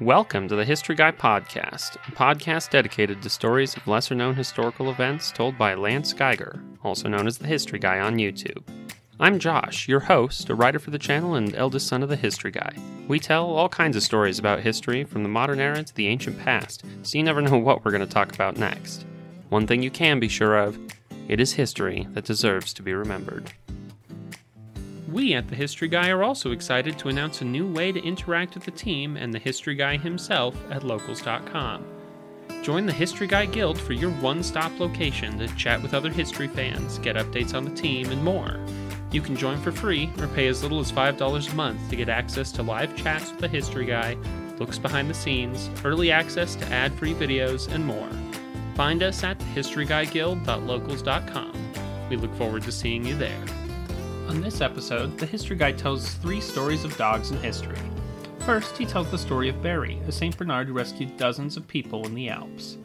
Welcome to the History Guy Podcast, a podcast dedicated to stories of lesser known historical events told by Lance Geiger, also known as the History Guy on YouTube. I'm Josh, your host, a writer for the channel and eldest son of the History Guy. We tell all kinds of stories about history from the modern era to the ancient past, so you never know what we're going to talk about next. One thing you can be sure of it is history that deserves to be remembered. We at The History Guy are also excited to announce a new way to interact with the team and the History Guy himself at locals.com. Join the History Guy Guild for your one stop location to chat with other history fans, get updates on the team, and more. You can join for free or pay as little as $5 a month to get access to live chats with the History Guy, looks behind the scenes, early access to ad free videos, and more. Find us at thehistoryguyguild.locals.com. We look forward to seeing you there. On this episode, the History Guy tells three stories of dogs in history. First, he tells the story of Barry, a St. Bernard who rescued dozens of people in the Alps.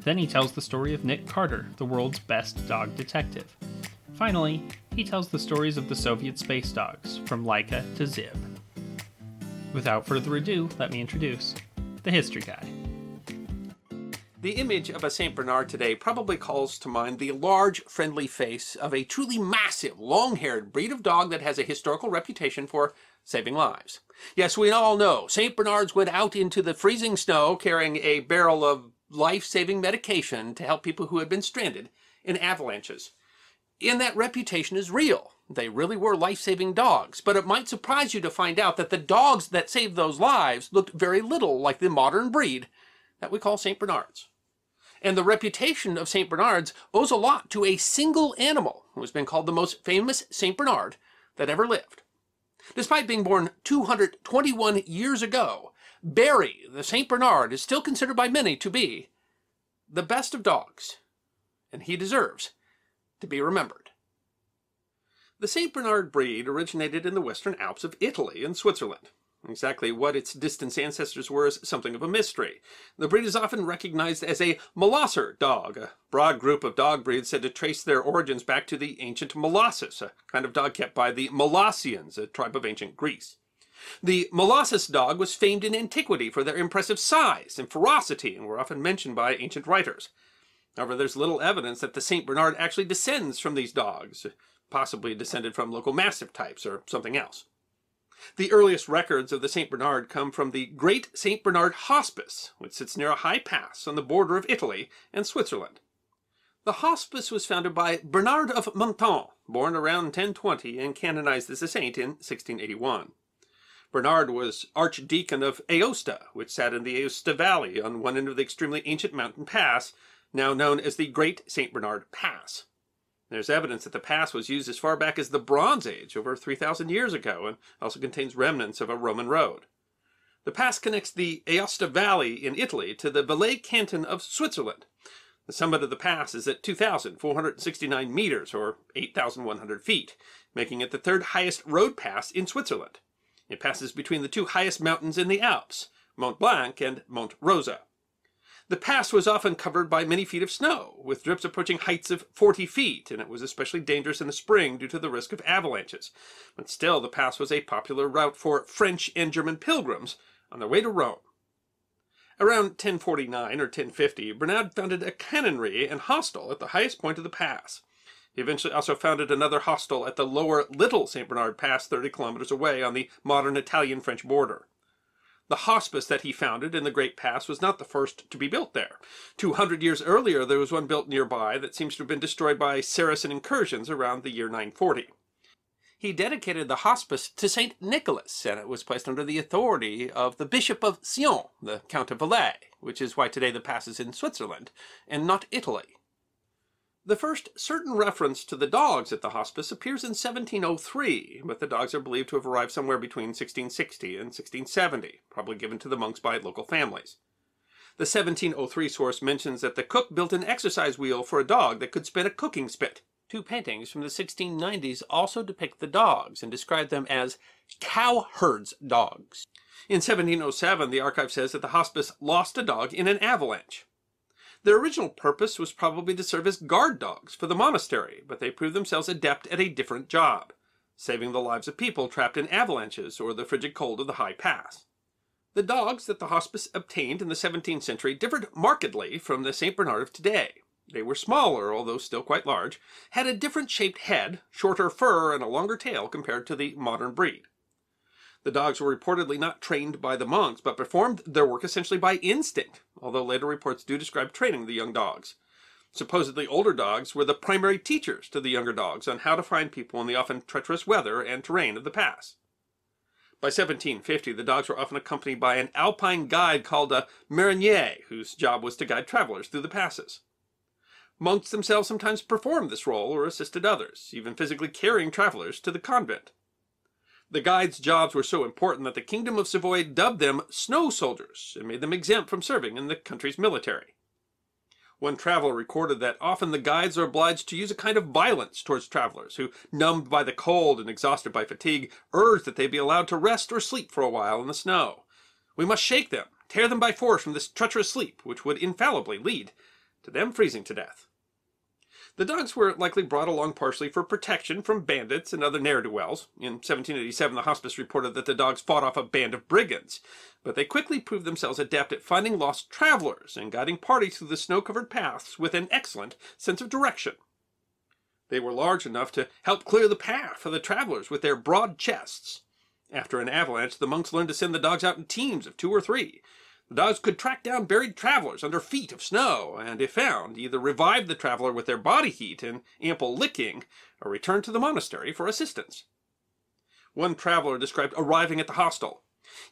Then he tells the story of Nick Carter, the world's best dog detective. Finally, he tells the stories of the Soviet space dogs, from Laika to Zib. Without further ado, let me introduce the History Guy. The image of a St. Bernard today probably calls to mind the large, friendly face of a truly massive, long haired breed of dog that has a historical reputation for saving lives. Yes, we all know St. Bernards went out into the freezing snow carrying a barrel of life saving medication to help people who had been stranded in avalanches. And that reputation is real. They really were life saving dogs, but it might surprise you to find out that the dogs that saved those lives looked very little like the modern breed that we call St. Bernards. And the reputation of St. Bernards owes a lot to a single animal who has been called the most famous St. Bernard that ever lived. Despite being born 221 years ago, Barry, the St. Bernard, is still considered by many to be the best of dogs, and he deserves to be remembered. The St. Bernard breed originated in the Western Alps of Italy and Switzerland. Exactly what its distant ancestors were is something of a mystery. The breed is often recognized as a Molosser dog, a broad group of dog breeds said to trace their origins back to the ancient Molossus, a kind of dog kept by the Molossians, a tribe of ancient Greece. The Molossus dog was famed in antiquity for their impressive size and ferocity and were often mentioned by ancient writers. However, there's little evidence that the St. Bernard actually descends from these dogs, possibly descended from local Mastiff types or something else. The earliest records of the St. Bernard come from the Great St. Bernard Hospice, which sits near a high pass on the border of Italy and Switzerland. The hospice was founded by Bernard of Menthon, born around 1020 and canonized as a saint in 1681. Bernard was archdeacon of Aosta, which sat in the Aosta Valley on one end of the extremely ancient mountain pass, now known as the Great St. Bernard Pass. There's evidence that the pass was used as far back as the Bronze Age, over 3,000 years ago, and also contains remnants of a Roman road. The pass connects the Aosta Valley in Italy to the Valais canton of Switzerland. The summit of the pass is at 2,469 meters, or 8,100 feet, making it the third highest road pass in Switzerland. It passes between the two highest mountains in the Alps, Mont Blanc and Mont Rosa. The pass was often covered by many feet of snow, with drips approaching heights of 40 feet, and it was especially dangerous in the spring due to the risk of avalanches. But still, the pass was a popular route for French and German pilgrims on their way to Rome. Around 1049 or 1050, Bernard founded a canonry and hostel at the highest point of the pass. He eventually also founded another hostel at the lower Little St. Bernard Pass, 30 kilometers away on the modern Italian French border. The hospice that he founded in the Great Pass was not the first to be built there. Two hundred years earlier, there was one built nearby that seems to have been destroyed by Saracen incursions around the year 940. He dedicated the hospice to St. Nicholas, and it was placed under the authority of the Bishop of Sion, the Count of Valais, which is why today the pass is in Switzerland, and not Italy. The first certain reference to the dogs at the hospice appears in 1703, but the dogs are believed to have arrived somewhere between 1660 and 1670, probably given to the monks by local families. The 1703 source mentions that the cook built an exercise wheel for a dog that could spin a cooking spit. Two paintings from the 1690s also depict the dogs and describe them as cowherds' dogs. In 1707, the archive says that the hospice lost a dog in an avalanche. Their original purpose was probably to serve as guard dogs for the monastery, but they proved themselves adept at a different job, saving the lives of people trapped in avalanches or the frigid cold of the high pass. The dogs that the hospice obtained in the 17th century differed markedly from the St. Bernard of today. They were smaller, although still quite large, had a different shaped head, shorter fur, and a longer tail compared to the modern breed. The dogs were reportedly not trained by the monks, but performed their work essentially by instinct, although later reports do describe training the young dogs. Supposedly older dogs were the primary teachers to the younger dogs on how to find people in the often treacherous weather and terrain of the pass. By 1750, the dogs were often accompanied by an alpine guide called a marronnier, whose job was to guide travelers through the passes. Monks themselves sometimes performed this role or assisted others, even physically carrying travelers to the convent. The guides' jobs were so important that the Kingdom of Savoy dubbed them snow soldiers and made them exempt from serving in the country's military. One traveler recorded that often the guides are obliged to use a kind of violence towards travelers who, numbed by the cold and exhausted by fatigue, urge that they be allowed to rest or sleep for a while in the snow. We must shake them, tear them by force from this treacherous sleep, which would infallibly lead to them freezing to death. The dogs were likely brought along partially for protection from bandits and other ne'er-do-wells. In 1787, the hospice reported that the dogs fought off a band of brigands, but they quickly proved themselves adept at finding lost travelers and guiding parties through the snow-covered paths with an excellent sense of direction. They were large enough to help clear the path for the travelers with their broad chests. After an avalanche, the monks learned to send the dogs out in teams of two or three, the dogs could track down buried travelers under feet of snow, and if found, either revive the traveler with their body heat and ample licking, or return to the monastery for assistance. One traveler described arriving at the hostel.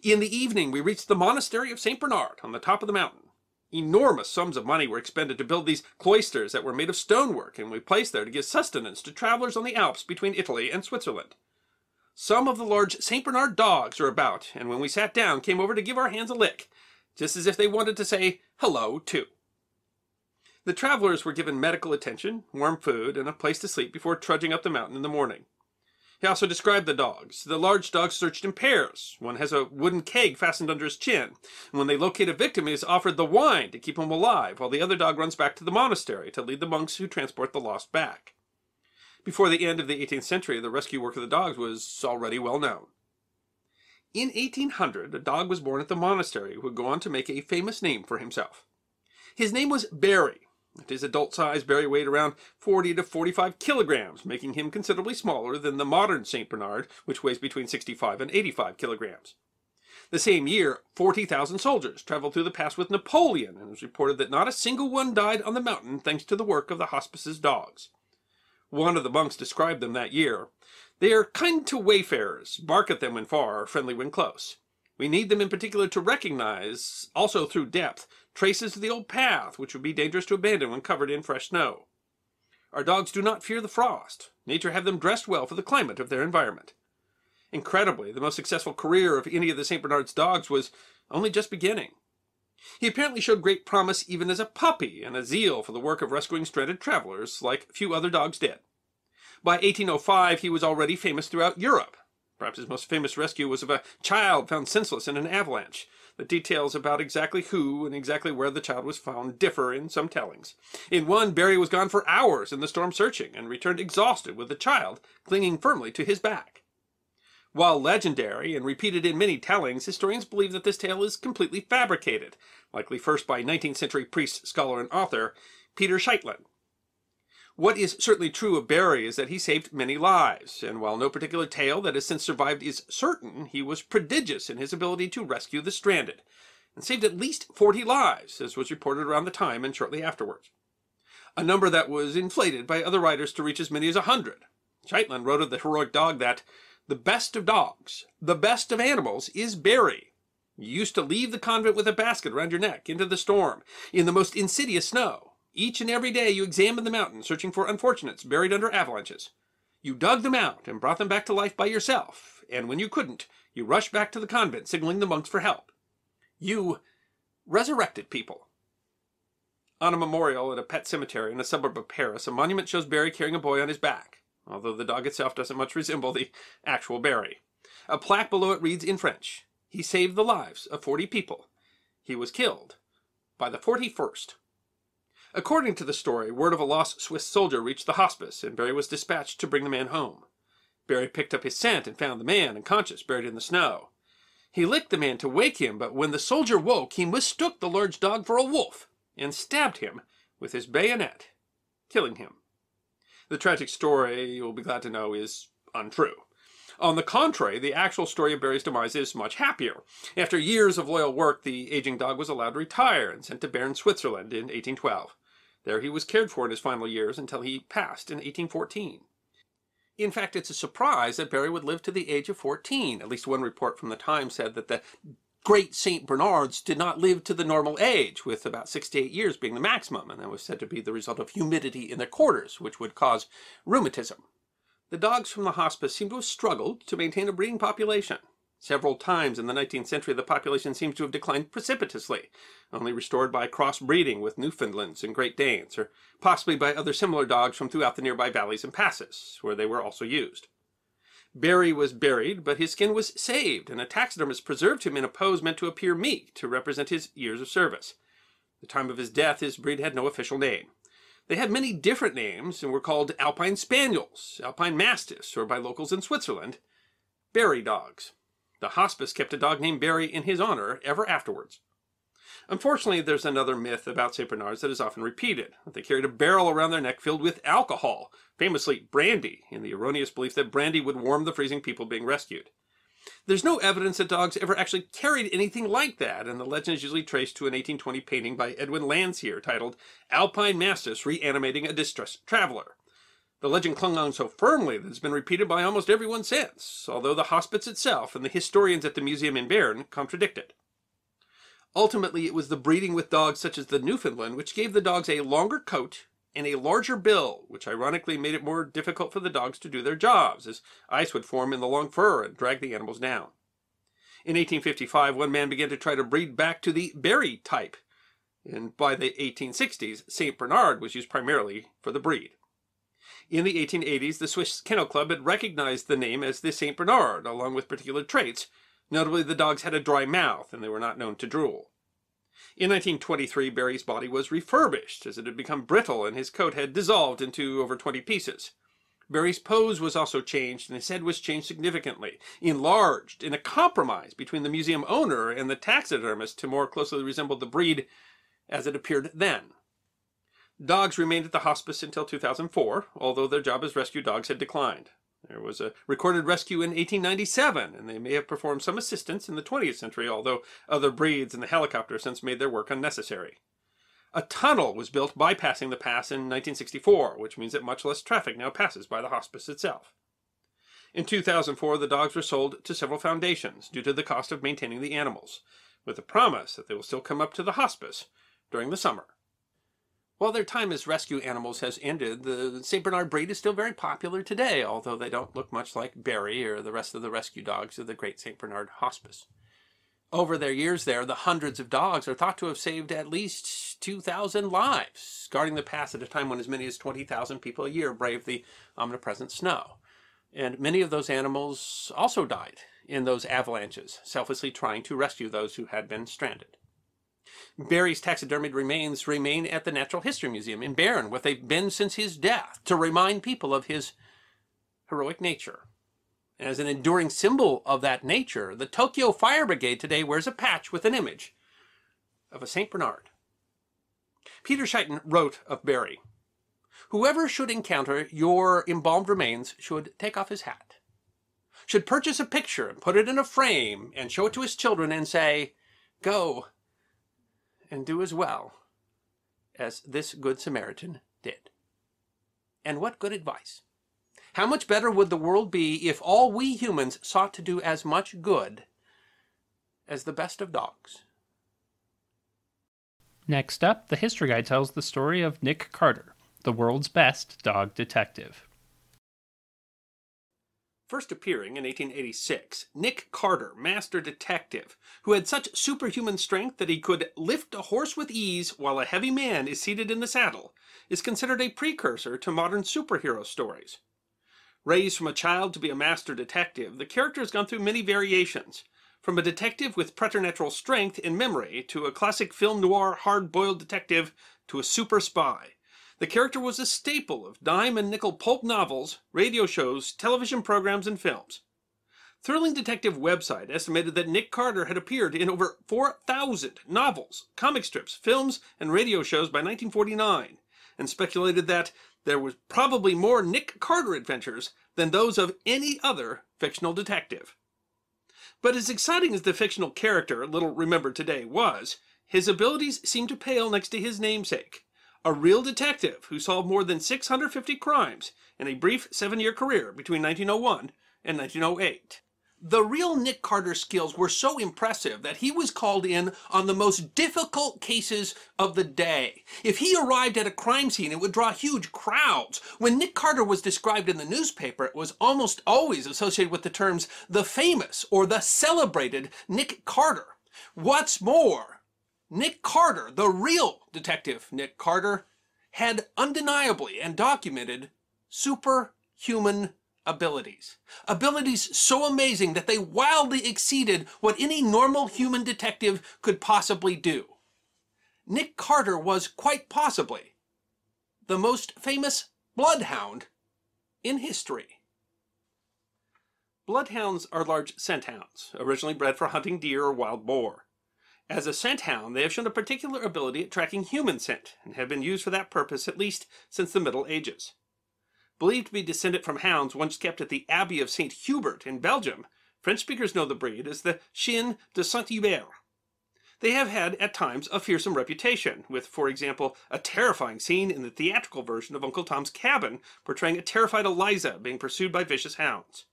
In the evening, we reached the monastery of St. Bernard on the top of the mountain. Enormous sums of money were expended to build these cloisters that were made of stonework and we placed there to give sustenance to travelers on the Alps between Italy and Switzerland. Some of the large St. Bernard dogs are about, and when we sat down, came over to give our hands a lick just as if they wanted to say hello too. The travelers were given medical attention, warm food, and a place to sleep before trudging up the mountain in the morning. He also described the dogs. The large dogs searched in pairs. One has a wooden keg fastened under his chin. And when they locate a victim, he is offered the wine to keep him alive, while the other dog runs back to the monastery to lead the monks who transport the lost back. Before the end of the 18th century, the rescue work of the dogs was already well known. In 1800, a dog was born at the monastery who would go on to make a famous name for himself. His name was Barry. At his adult size, Barry weighed around 40 to 45 kilograms, making him considerably smaller than the modern St. Bernard, which weighs between 65 and 85 kilograms. The same year, 40,000 soldiers traveled through the pass with Napoleon, and it was reported that not a single one died on the mountain thanks to the work of the hospice's dogs. One of the monks described them that year. They are kind to wayfarers, bark at them when far, friendly when close. We need them in particular to recognize, also through depth, traces of the old path which would be dangerous to abandon when covered in fresh snow. Our dogs do not fear the frost. Nature have them dressed well for the climate of their environment. Incredibly, the most successful career of any of the St. Bernard's dogs was only just beginning. He apparently showed great promise even as a puppy and a zeal for the work of rescuing stranded travelers like few other dogs did. By 1805, he was already famous throughout Europe. Perhaps his most famous rescue was of a child found senseless in an avalanche. The details about exactly who and exactly where the child was found differ in some tellings. In one, Barry was gone for hours in the storm searching and returned exhausted with the child clinging firmly to his back. While legendary and repeated in many tellings, historians believe that this tale is completely fabricated, likely first by 19th century priest, scholar, and author Peter Scheitlin. What is certainly true of Barry is that he saved many lives, and while no particular tale that has since survived is certain, he was prodigious in his ability to rescue the stranded, and saved at least 40 lives, as was reported around the time and shortly afterwards. A number that was inflated by other writers to reach as many as a hundred. Scheitlin wrote of the heroic dog that the best of dogs, the best of animals, is Barry. You used to leave the convent with a basket around your neck into the storm, in the most insidious snow. Each and every day you examined the mountain, searching for unfortunates buried under avalanches. You dug them out and brought them back to life by yourself, and when you couldn't, you rushed back to the convent, signaling the monks for help. You resurrected people. On a memorial at a pet cemetery in a suburb of Paris, a monument shows Barry carrying a boy on his back, although the dog itself doesn't much resemble the actual Barry. A plaque below it reads in French, He saved the lives of 40 people. He was killed by the 41st. According to the story, word of a lost Swiss soldier reached the hospice, and Barry was dispatched to bring the man home. Barry picked up his scent and found the man, unconscious, buried in the snow. He licked the man to wake him, but when the soldier woke, he mistook the large dog for a wolf and stabbed him with his bayonet, killing him. The tragic story, you'll be glad to know, is untrue. On the contrary, the actual story of Barry's demise is much happier. After years of loyal work, the aging dog was allowed to retire and sent to Bern, Switzerland in 1812. There he was cared for in his final years until he passed in 1814. In fact, it's a surprise that Barry would live to the age of 14. At least one report from the time said that the great St. Bernards did not live to the normal age, with about 68 years being the maximum, and that was said to be the result of humidity in their quarters, which would cause rheumatism. The dogs from the hospice seem to have struggled to maintain a breeding population. Several times in the 19th century, the population seems to have declined precipitously, only restored by crossbreeding with Newfoundlands and Great Danes, or possibly by other similar dogs from throughout the nearby valleys and passes, where they were also used. Barry was buried, but his skin was saved, and a taxidermist preserved him in a pose meant to appear meek, to represent his years of service. At the time of his death, his breed had no official name. They had many different names and were called Alpine Spaniels, Alpine Mastiffs, or by locals in Switzerland, Barry dogs. The hospice kept a dog named Barry in his honor ever afterwards. Unfortunately, there's another myth about St. Bernards that is often repeated. They carried a barrel around their neck filled with alcohol, famously brandy, in the erroneous belief that brandy would warm the freezing people being rescued. There's no evidence that dogs ever actually carried anything like that, and the legend is usually traced to an 1820 painting by Edwin Landseer titled Alpine Mastiffs Reanimating a Distressed Traveler. The legend clung on so firmly that it's been repeated by almost everyone since, although the hospice itself and the historians at the museum in Bern contradict it. Ultimately, it was the breeding with dogs such as the Newfoundland which gave the dogs a longer coat and a larger bill, which ironically made it more difficult for the dogs to do their jobs, as ice would form in the long fur and drag the animals down. In 1855, one man began to try to breed back to the Barry type, and by the 1860s, St. Bernard was used primarily for the breed. In the 1880s, the Swiss Kennel Club had recognized the name as the St. Bernard, along with particular traits. Notably, the dogs had a dry mouth and they were not known to drool. In 1923, Barry's body was refurbished as it had become brittle and his coat had dissolved into over 20 pieces. Barry's pose was also changed and his head was changed significantly, enlarged in a compromise between the museum owner and the taxidermist to more closely resemble the breed as it appeared then. Dogs remained at the hospice until 2004, although their job as rescue dogs had declined. There was a recorded rescue in 1897, and they may have performed some assistance in the 20th century, although other breeds and the helicopter since made their work unnecessary. A tunnel was built bypassing the pass in 1964, which means that much less traffic now passes by the hospice itself. In 2004, the dogs were sold to several foundations due to the cost of maintaining the animals, with the promise that they will still come up to the hospice during the summer. While their time as rescue animals has ended, the St. Bernard breed is still very popular today, although they don't look much like Barry or the rest of the rescue dogs of the Great St. Bernard Hospice. Over their years there, the hundreds of dogs are thought to have saved at least 2,000 lives, guarding the pass at a time when as many as 20,000 people a year brave the omnipresent snow. And many of those animals also died in those avalanches, selflessly trying to rescue those who had been stranded. Barry's taxidermied remains remain at the Natural History Museum in Bern, where they've been since his death, to remind people of his heroic nature. As an enduring symbol of that nature, the Tokyo Fire Brigade today wears a patch with an image of a St. Bernard. Peter Scheitlin wrote of Barry Whoever should encounter your embalmed remains should take off his hat, should purchase a picture and put it in a frame and show it to his children and say, Go, and do as well as this Good Samaritan did. And what good advice! How much better would the world be if all we humans sought to do as much good as the best of dogs? Next up, the History Guy tells the story of Nick Carter, the world's best dog detective. First appearing in 1886, Nick Carter, master detective, who had such superhuman strength that he could lift a horse with ease while a heavy man is seated in the saddle, is considered a precursor to modern superhero stories. Raised from a child to be a master detective, the character has gone through many variations, from a detective with preternatural strength and memory to a classic film noir hard-boiled detective to a super spy. The character was a staple of dime and nickel pulp novels, radio shows, television programs, and films. Thrilling Detective website estimated that Nick Carter had appeared in over 4,000 novels, comic strips, films, and radio shows by 1949, and speculated that there was probably more Nick Carter adventures than those of any other fictional detective. But as exciting as the fictional character, little remembered today, was, his abilities seemed to pale next to his namesake. A real detective who solved more than 650 crimes in a brief seven year career between 1901 and 1908. The real Nick Carter skills were so impressive that he was called in on the most difficult cases of the day. If he arrived at a crime scene, it would draw huge crowds. When Nick Carter was described in the newspaper, it was almost always associated with the terms the famous or the celebrated Nick Carter. What's more, Nick Carter, the real detective Nick Carter, had undeniably and documented superhuman abilities. Abilities so amazing that they wildly exceeded what any normal human detective could possibly do. Nick Carter was quite possibly the most famous bloodhound in history. Bloodhounds are large scent hounds, originally bred for hunting deer or wild boar. As a scent hound, they have shown a particular ability at tracking human scent and have been used for that purpose at least since the Middle Ages. Believed to be descended from hounds once kept at the Abbey of St. Hubert in Belgium, French speakers know the breed as the Chien de Saint Hubert. They have had, at times, a fearsome reputation, with, for example, a terrifying scene in the theatrical version of Uncle Tom's Cabin portraying a terrified Eliza being pursued by vicious hounds.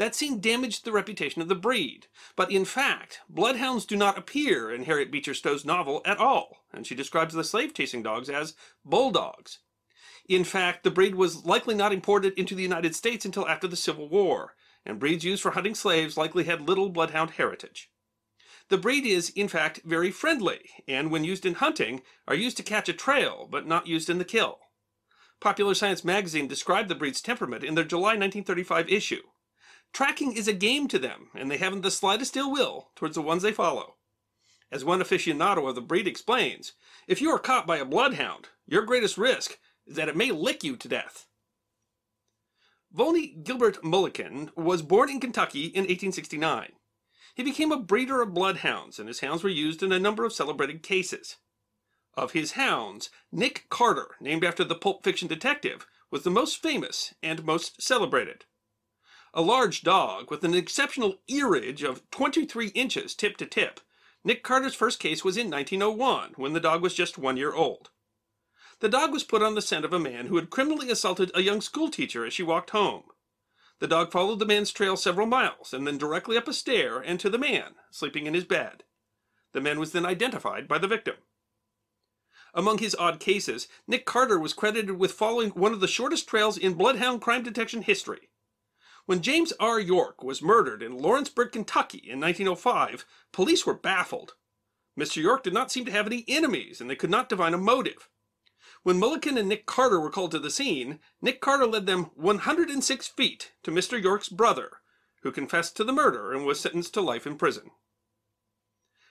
That scene damaged the reputation of the breed, but in fact, bloodhounds do not appear in Harriet Beecher Stowe's novel at all, and she describes the slave chasing dogs as bulldogs. In fact, the breed was likely not imported into the United States until after the Civil War, and breeds used for hunting slaves likely had little bloodhound heritage. The breed is, in fact, very friendly, and when used in hunting, are used to catch a trail, but not used in the kill. Popular Science magazine described the breed's temperament in their July 1935 issue. Tracking is a game to them, and they haven't the slightest ill will towards the ones they follow. As one aficionado of the breed explains, if you are caught by a bloodhound, your greatest risk is that it may lick you to death. Volney Gilbert Mullikin was born in Kentucky in 1869. He became a breeder of bloodhounds, and his hounds were used in a number of celebrated cases. Of his hounds, Nick Carter, named after the Pulp Fiction detective, was the most famous and most celebrated. A large dog with an exceptional earage of 23 inches tip to tip, Nick Carter's first case was in 1901 when the dog was just one year old. The dog was put on the scent of a man who had criminally assaulted a young schoolteacher as she walked home. The dog followed the man's trail several miles and then directly up a stair and to the man, sleeping in his bed. The man was then identified by the victim. Among his odd cases, Nick Carter was credited with following one of the shortest trails in bloodhound crime detection history. When James R. York was murdered in Lawrenceburg, Kentucky in 1905, police were baffled. Mr. York did not seem to have any enemies and they could not divine a motive. When Mullikin and Nick Carter were called to the scene, Nick Carter led them 106 feet to Mr. York's brother, who confessed to the murder and was sentenced to life in prison.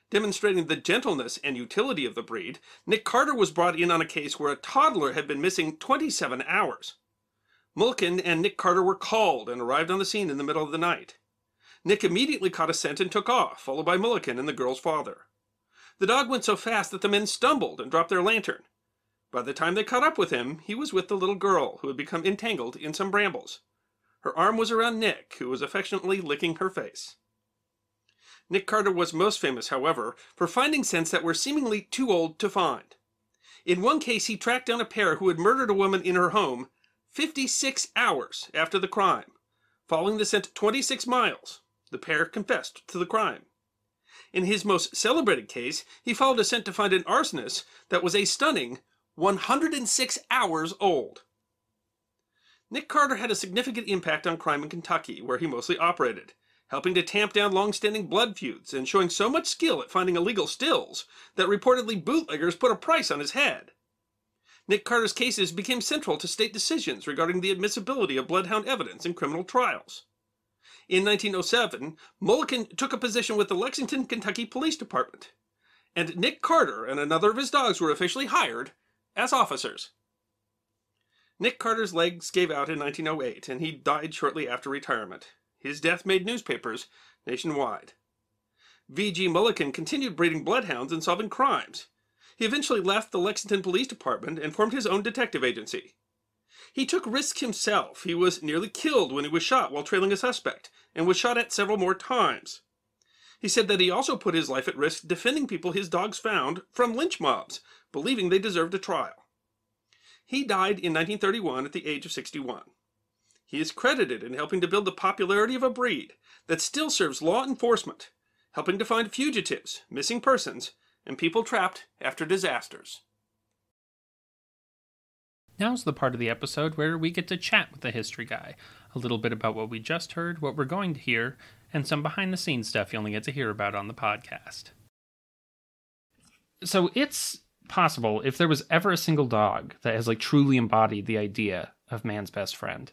Demonstrating the gentleness and utility of the breed, Nick Carter was brought in on a case where a toddler had been missing 27 hours. Mullikin and Nick Carter were called and arrived on the scene in the middle of the night. Nick immediately caught a scent and took off, followed by Mullikin and the girl's father. The dog went so fast that the men stumbled and dropped their lantern. By the time they caught up with him, he was with the little girl, who had become entangled in some brambles. Her arm was around Nick, who was affectionately licking her face. Nick Carter was most famous, however, for finding scents that were seemingly too old to find. In one case, he tracked down a pair who had murdered a woman in her home 56 hours after the crime. Following the scent 26 miles, the pair confessed to the crime. In his most celebrated case, he followed a scent to find an arsonist that was a stunning 106 hours old. Nick Carter had a significant impact on crime in Kentucky, where he mostly operated, helping to tamp down long-standing blood feuds and showing so much skill at finding illegal stills that reportedly bootleggers put a price on his head. Nick Carter's cases became central to state decisions regarding the admissibility of bloodhound evidence in criminal trials. In 1907, Mullikin took a position with the Lexington, Kentucky Police Department, and Nick Carter and another of his dogs were officially hired as officers. Nick Carter's legs gave out in 1908 and he died shortly after retirement. His death made newspapers nationwide. V.G. Mullikin continued breeding bloodhounds and solving crimes. He eventually left the Lexington Police Department and formed his own detective agency. He took risks himself. He was nearly killed when he was shot while trailing a suspect, and was shot at several more times. He said that he also put his life at risk defending people his dogs found from lynch mobs, believing they deserved a trial. He died in 1931 at the age of 61. He is credited in helping to build the popularity of a breed that still serves law enforcement, helping to find fugitives, missing persons, and people trapped after disasters. Now's the part of the episode where we get to chat with the history guy. A little bit about what we just heard, what we're going to hear, and some behind the scenes stuff you only get to hear about on the podcast. So it's possible if there was ever a single dog that has like truly embodied the idea of man's best friend,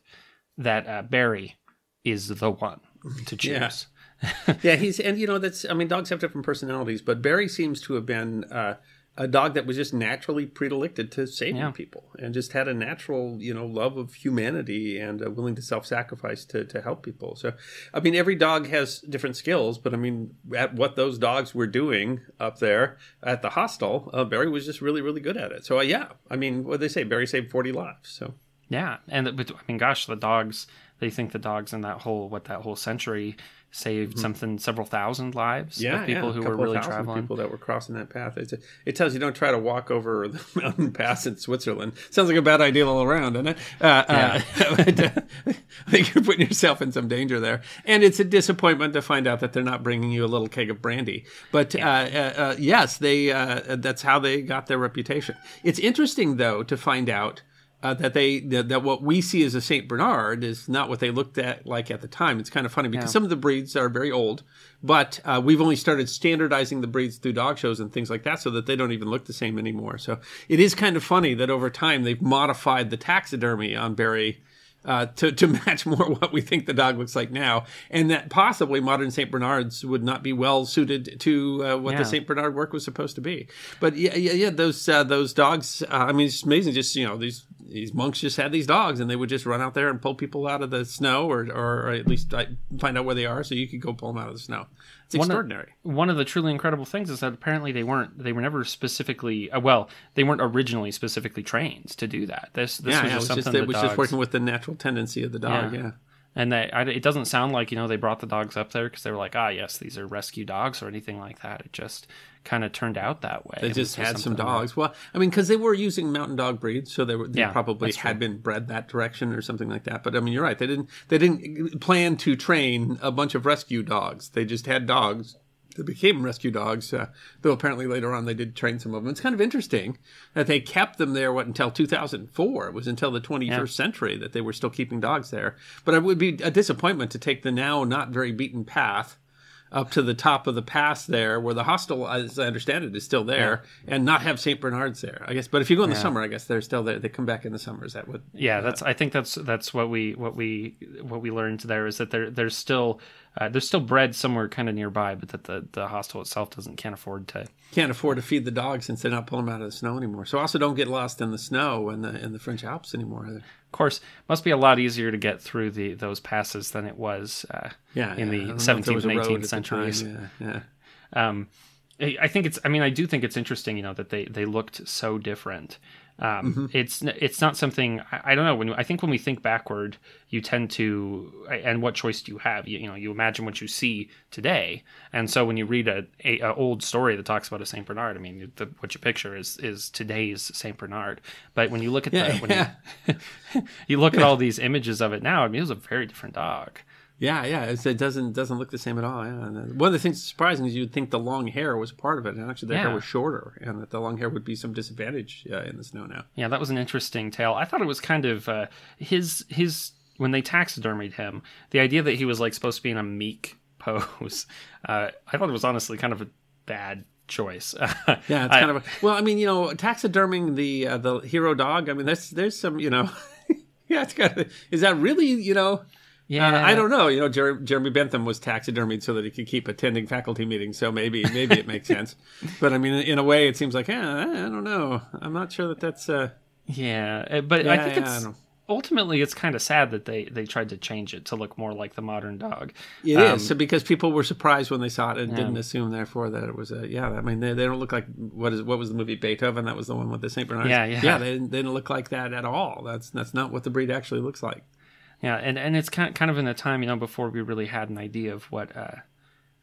that uh, Barry is the one to choose. Yeah. yeah, he's and you know that's I mean dogs have different personalities, but Barry seems to have been uh, a dog that was just naturally predilected to saving Yeah. people and just had a natural you know love of humanity and uh, willing to self-sacrifice to to help people. So I mean every dog has different skills, but I mean at what those dogs were doing up there at the hostel, uh, Barry was just really really good at it. So uh, yeah, I mean what they say, Barry saved forty lives. So Yeah, and but, I mean, gosh, the dogs. They think the dogs in that whole what that whole century saved something several thousand lives Mm-hmm. yeah, of people yeah, who were really traveling. People that were crossing that path. It's it tells you don't try to walk over the mountain pass in Switzerland. Sounds like a bad idea all around, doesn't it? Uh, uh, but, uh, I think you're putting yourself in some danger there, and it's a disappointment to find out that they're not bringing you a little keg of brandy. But uh, uh, uh, yes, they uh, that's how they got their reputation. It's interesting though to find out uh, that they that, that what we see as a Saint Bernard is not what they looked at like at the time. It's kind of funny because some of the breeds are very old, but uh, we've only started standardizing the breeds through dog shows and things like that, so that they don't even look the same anymore. So it is kind of funny that over time they've modified the taxidermy on Barry. Uh, to, to match more what we think the dog looks like now, and that possibly modern Saint Bernards would not be well suited to uh, what Yeah. the Saint Bernard work was supposed to be. But yeah, yeah, yeah those uh, those dogs. Uh, I mean, it's amazing. Just you know, these these monks just had these dogs, and they would just run out there and pull people out of the snow, or or at least find out where they are, so you could go pull them out of the snow. It's One of- extraordinary. one of the truly incredible things is that apparently they weren't they were never specifically uh, well they weren't originally specifically trained to do that this this yeah, was yeah, just was something just the it was dogs, just working with the natural tendency of the dog. Yeah. Yeah. And they I, it doesn't sound like you know they brought the dogs up there because they were like ah yes these are rescue dogs or anything like that it just kind of turned out that way They just had some dogs. Well, I mean, because they were using mountain dog breeds, so they, were, they Yeah, probably that's true. had been bred that direction or something like that. But I mean, you're right. They didn't. They didn't plan to train a bunch of rescue dogs. They just had dogs that became rescue dogs. Uh, though apparently later on they did train some of them. It's kind of interesting that they kept them there. What until 2004? It was until the 21st century that they were still keeping dogs there. But it would be a disappointment to take the now not very beaten path up to the top of the pass there, where the hostel, as I understand it, is still there, and not have Saint Bernards there. I guess, but if you go in the summer, I guess they're still there. They come back in the summer. Is that what? yeah that's i think that's that's what we what we what we learned there is that there there's still uh, there's still bred somewhere kind of nearby but that the the hostel itself doesn't can't afford to Can't afford to feed the dogs since they're not pulling them out of the snow anymore. So also don't get lost in the snow in the in the French Alps anymore. Either. Of course, must be a lot easier to get through the those passes than it was uh, Yeah, in yeah. The don't know if there 17th was and 18th centuries. Yeah, yeah. Um, I I think it's. I mean, I do think it's interesting. You know that they they looked so different. Um, Mm-hmm. It's it's not something I, I don't know. When I think when we think backward, you tend to and what choice do you have? You, you know, you imagine what you see today, and so when you read a, a, a old story that talks about a Saint Bernard, I mean, the, what you picture is is today's Saint Bernard. But when you look at Yeah, the when yeah. you, you look at all these images of it now, I mean, it was a very different dog. Yeah, yeah, it's, it doesn't doesn't look the same at all. Yeah, and, uh, one of the things surprising is you'd think the long hair was part of it, and actually the hair was shorter, and that the long hair would be some disadvantage uh, in the snow now. Yeah, that was an interesting tale. I thought it was kind of uh, his his when they taxidermied him, the idea that he was like supposed to be in a meek pose. Uh, I thought it was honestly kind of a bad choice. Yeah, it's I- kind of a, well. I mean, you know, taxiderming the uh, the hero dog. I mean, there's there's some, you know, yeah, it's kind of. Is that really, you know? Yeah. Uh, I don't know. You know, Jer- Jeremy Bentham was taxidermied so that he could keep attending faculty meetings. So maybe maybe it makes sense. But I mean, in a way, it seems like, eh, I don't know. I'm not sure that that's. Uh, Yeah, uh, but I Yeah, think yeah, it's. I ultimately it's kind of sad that they they tried to change it to look more like the modern dog. It um, is so because people were surprised when they saw it and yeah. didn't assume therefore that it was a yeah. I mean they, they don't look like what is what was the movie Beethoven? That was the one with the Saint Bernard. Yeah, yeah, yeah. They, they didn't look like that at all. That's that's not what the breed actually looks like. Yeah, and and it's kind kind of in a time you know before we really had an idea of what. Uh,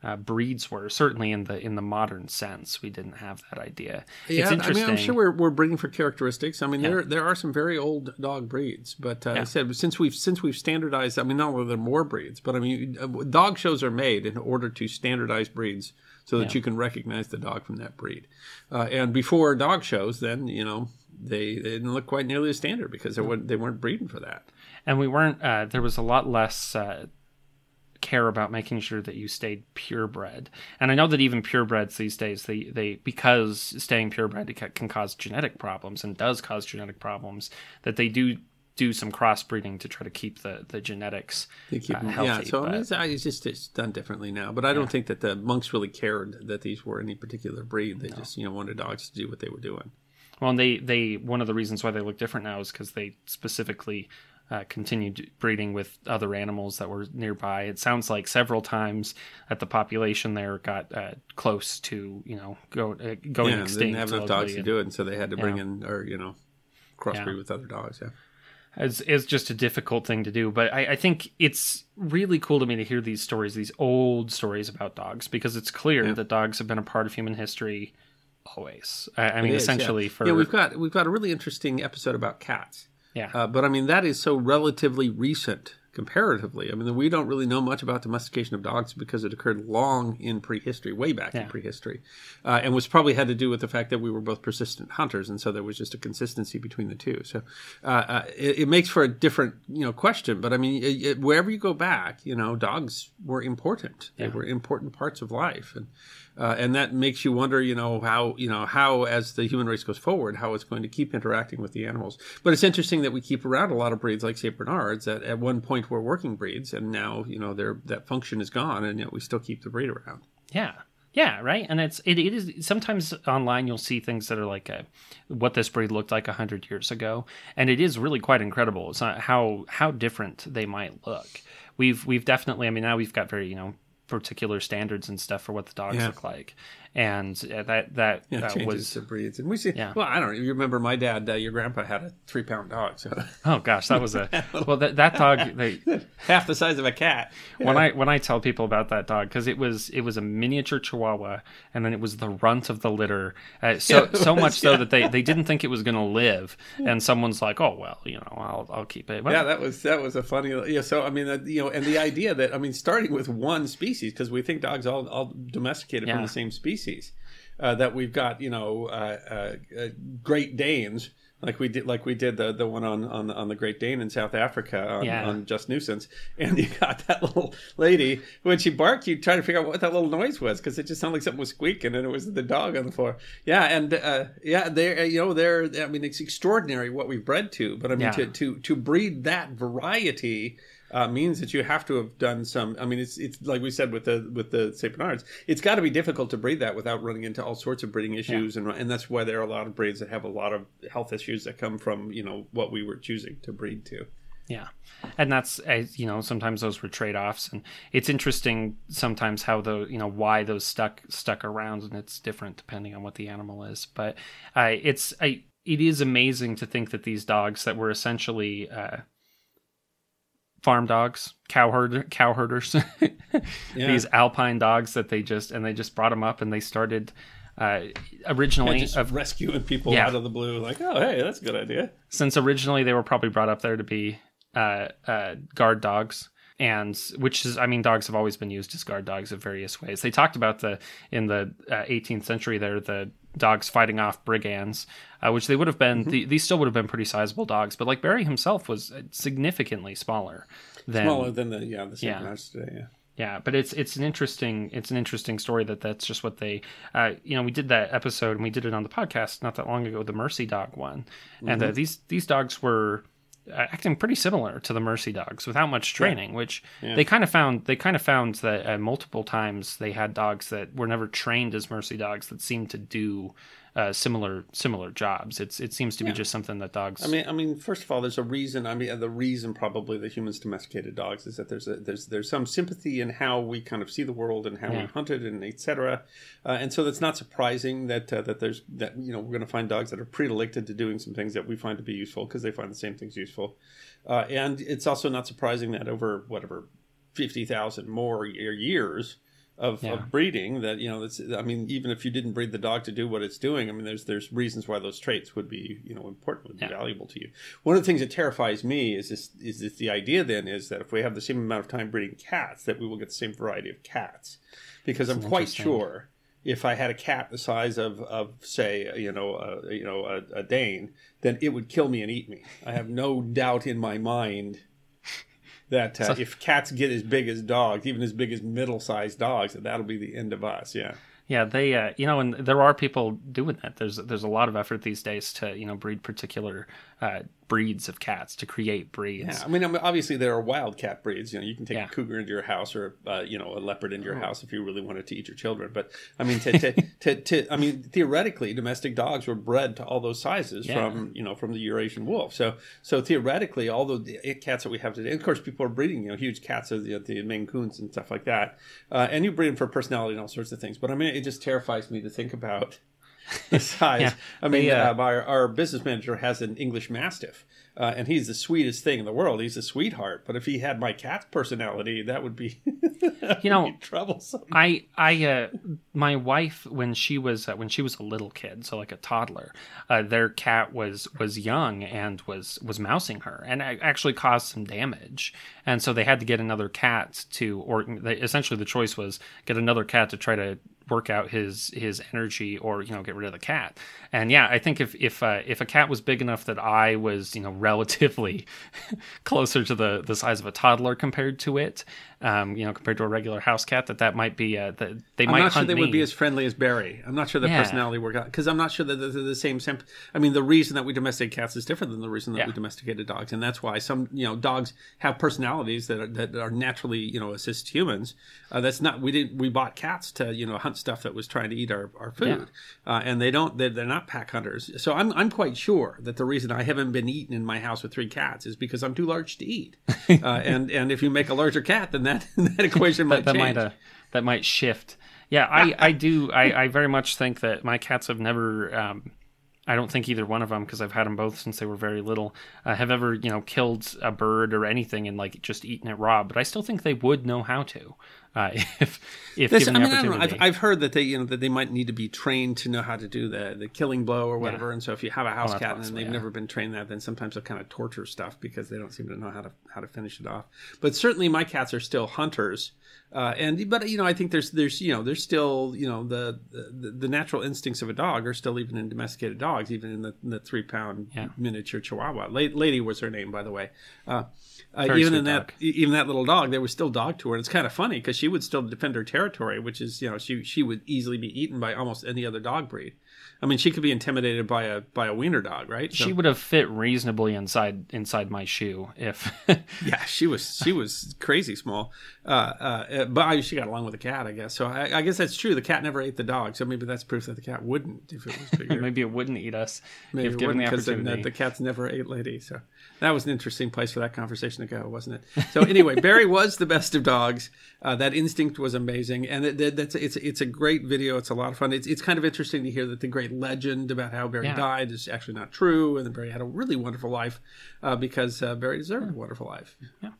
uh, breeds were. Certainly in the in the modern sense, we didn't have that idea. Yeah, I mean, I'm sure we're, we're breeding for characteristics. I mean, yeah. there there are some very old dog breeds, but uh, yeah. I said since we've since we've standardized. I mean, not only are there more breeds, but I mean, uh, dog shows are made in order to standardize breeds so that yeah. you can recognize the dog from that breed. Uh, and before dog shows, then you know they, they didn't look quite nearly as standard because they weren't they weren't breeding for that. And we weren't. Uh, there was a lot less uh, care about making sure that you stayed purebred. And I know that even purebreds these days, they, they because staying purebred can cause genetic problems and does cause genetic problems, that they do do some crossbreeding to try to keep the the genetics they keep uh, healthy. Yeah, so but, I mean, it's, it's, just it's done differently now. But I don't think that the monks really cared that these were any particular breed. They no. just you know wanted dogs to do what they were doing. Well, and they they one of the reasons why they look different now is because they specifically uh, continued breeding with other animals that were nearby. It sounds like several times that the population there got uh, close to you know go, uh, going yeah, extinct. They didn't have enough dogs to do it, and so they had to bring yeah. in or you know crossbreed yeah. with other dogs. Yeah. It's, it's just a difficult thing to do, but I, I think it's really cool to me to hear these stories, these old stories about dogs, because it's clear that dogs have been a part of human history always. I, I mean, is, essentially for yeah, we've got we've got a really interesting episode about cats yeah. Uh, but I mean, that is so relatively recent comparatively. I mean, we don't really know much about domestication of dogs because it occurred long in prehistory, way back yeah. in prehistory, uh, and was probably had to do with the fact that we were both persistent hunters, and so there was just a consistency between the two. So uh, uh, it, it, makes for a different, you know, question. But I mean, it, it, wherever you go back, you know, dogs were important. They were important parts of life, and uh, and that makes you wonder, you know, how you know how as the human race goes forward, how it's going to keep interacting with the animals. But it's interesting that we keep around a lot of breeds like Saint Bernards that at one point were working breeds, and now you know their that function is gone, and yet we still keep the breed around. Yeah. Yeah, right. And it's it, it is sometimes online you'll see things that are like a, what this breed looked like hundred years ago, and it is really quite incredible. It's not how how different they might look. We've we've definitely. I mean, now we've got very you know particular standards and stuff for what the dogs yeah. look like and that that, yeah, that was to breeds. And we see. Yeah. Well, I don't know. You remember my dad? Uh, your grandpa had a three pound dog. So. Oh gosh, that was a well. That, that dog, they, half the size of a cat. When I when I tell people about that dog, because it was it was a miniature Chihuahua, and then it was the runt of the litter. Uh, so was, so much so that they they didn't think it was going to live, and someone's like, oh well, you know, I'll I'll keep it. Well, yeah, that was that was a funny. Yeah. So I mean, uh, you know, and the idea that I mean, starting with one species because we think dogs all all domesticated from the same species uh, that we've got you know uh, uh, uh, Great Danes like we did like we did the the one on on, on the Great Dane in South Africa on, yeah. on Just Nuisance, and you got that little lady when she barked, you try to figure out what that little noise was because it just sounded like something was squeaking, and it was the dog on the floor. Yeah, and uh, yeah, they're you know they're I mean it's extraordinary what we've bred to, but I mean yeah. to to to breed that variety uh, means that you have to have done some. I mean, it's it's like we said with the with the Saint Bernards, it's got to be difficult to breed that without running into all sorts of breeding issues, yeah. and and that's why there are a lot of breeds that have a lot of health issues that come from you know what we were choosing to breed to. Yeah, and that's you know sometimes those were trade offs, and it's interesting sometimes how the you know why those stuck stuck around, and it's different depending on what the animal is. But uh, it's I, it is amazing to think that these dogs that were essentially uh, farm dogs, cow herder, cow herders, yeah. these alpine dogs that they just and they just brought them up and they started uh, originally yeah, of rescuing people yeah. out of the blue. Like, oh, hey, that's a good idea. Since originally they were probably brought up there to be uh, uh, guard dogs. And which is, I mean, dogs have always been used as guard dogs in various ways. They talked about the in the 18th uh, century there the dogs fighting off brigands, uh, which they would have been. Mm-hmm. The, these still would have been pretty sizable dogs, but like Barry himself was uh, significantly smaller than smaller than the yeah the yeah. today. Yeah. Yeah, but it's it's an interesting it's an interesting story that that's just what they uh, you know we did that episode and we did it on the podcast not that long ago the Mercy Dog one, mm-hmm. and uh, mm-hmm. these these dogs were acting pretty similar to the Mercy dogs without much training, yeah. which yeah. they kind of found. They kind of found that uh, multiple times they had dogs that were never trained as Mercy dogs that seemed to do uh, similar similar jobs. It's it seems to yeah. be just something that dogs. I mean, I mean, first of all, there's a reason. I mean, the reason probably that humans domesticated dogs is that there's a, there's there's some sympathy in how we kind of see the world and how yeah. we hunted and etc. Uh, and so that's not surprising that uh, that there's that you know we're going to find dogs that are predilected to doing some things that we find to be useful because they find the same things useful. Uh, and it's also not surprising that over whatever fifty thousand more years of, yeah. of breeding that you know that's i mean even if you didn't breed the dog to do what it's doing i mean there's there's reasons why those traits would be you know important would be yeah. valuable to you one of the things that terrifies me is this is this the idea then is that if we have the same amount of time breeding cats that we will get the same variety of cats because that's i'm quite sure if I had a cat the size of, of say, you know, a, you know, a, a Dane, then it would kill me and eat me. I have no doubt in my mind that uh, so, if cats get as big as dogs, even as big as middle-sized dogs, that that'll be the end of us. Yeah. Yeah, they, uh, you know, and there are people doing that. There's there's a lot of effort these days to you know breed particular uh, breeds of cats to create breeds. Yeah, I mean, obviously there are wild cat breeds. You know, you can take yeah. a cougar into your house or uh, you know a leopard into your oh. house if you really wanted to eat your children. But I mean, to, to, to, to, I mean, theoretically, domestic dogs were bred to all those sizes yeah. from you know from the Eurasian wolf. So so theoretically, all the cats that we have today, of course, people are breeding you know huge cats, you know, the Maine Coons and stuff like that, uh, and you breed them for personality and all sorts of things. But I mean, it just terrifies me to think about size. yeah. I mean, the, uh, uh, our, our business manager has an English Mastiff, uh, and he's the sweetest thing in the world. He's a sweetheart. But if he had my cat's personality, that would be, you know, troublesome. I, I, uh, my wife when she was uh, when she was a little kid, so like a toddler, uh, their cat was was young and was was mousing her, and actually caused some damage. And so they had to get another cat to, or they, essentially the choice was get another cat to try to work out his his energy or you know get rid of the cat. And yeah i think if if uh, if a cat was big enough that i was you know relatively closer to the the size of a toddler compared to it um, you know, compared to a regular house cat, that that might be uh, that they I'm might. I'm not sure they me. would be as friendly as Barry. I'm not sure the yeah. personality work out because I'm not sure that they're the same. Simp- I mean, the reason that we domesticate cats is different than the reason that yeah. we domesticated dogs, and that's why some you know dogs have personalities that are, that are naturally you know assist humans. Uh, that's not we didn't we bought cats to you know hunt stuff that was trying to eat our, our food, yeah. uh, and they don't they're, they're not pack hunters. So I'm I'm quite sure that the reason I haven't been eaten in my house with three cats is because I'm too large to eat, uh, and and if you make a larger cat, then that that equation might that, that might uh, that might shift. Yeah, I I do I I very much think that my cats have never. Um, I don't think either one of them, because I've had them both since they were very little, uh, have ever you know killed a bird or anything and like just eaten it raw. But I still think they would know how to uh, if if this, given I mean, the opportunity. I have I've heard that they you know that they might need to be trained to know how to do the the killing blow or whatever. Yeah. And so if you have a house well, cat and they've yeah. never been trained that, then sometimes they'll kind of torture stuff because they don't seem to know how to how to finish it off. But certainly my cats are still hunters uh, and but you know, I think there's there's you know there's still you know the, the, the natural instincts of a dog are still even in domesticated dogs, even in the, in the three pound yeah. miniature Chihuahua. Lady was her name, by the way. Uh, uh, even in that even that little dog, there was still dog to her. And it's kind of funny because she would still defend her territory, which is you know she she would easily be eaten by almost any other dog breed. I mean, she could be intimidated by a by a wiener dog, right? So, she would have fit reasonably inside inside my shoe if. yeah, she was she was crazy small, uh, uh, but I, she got along with the cat, I guess. So I, I, guess that's true. The cat never ate the dog, so maybe that's proof that the cat wouldn't if it was bigger. maybe it wouldn't eat us maybe if given the opportunity. The, the cats never ate lady, so that was an interesting place for that conversation to go, wasn't it? So anyway, Barry was the best of dogs. Uh, that instinct was amazing, and it, it, that's it's it's a great video. It's a lot of fun. It's it's kind of interesting to hear that the great legend about how Barry yeah. died is actually not true, and that Barry had a really wonderful life uh, because uh, Barry deserved a wonderful life. Yeah.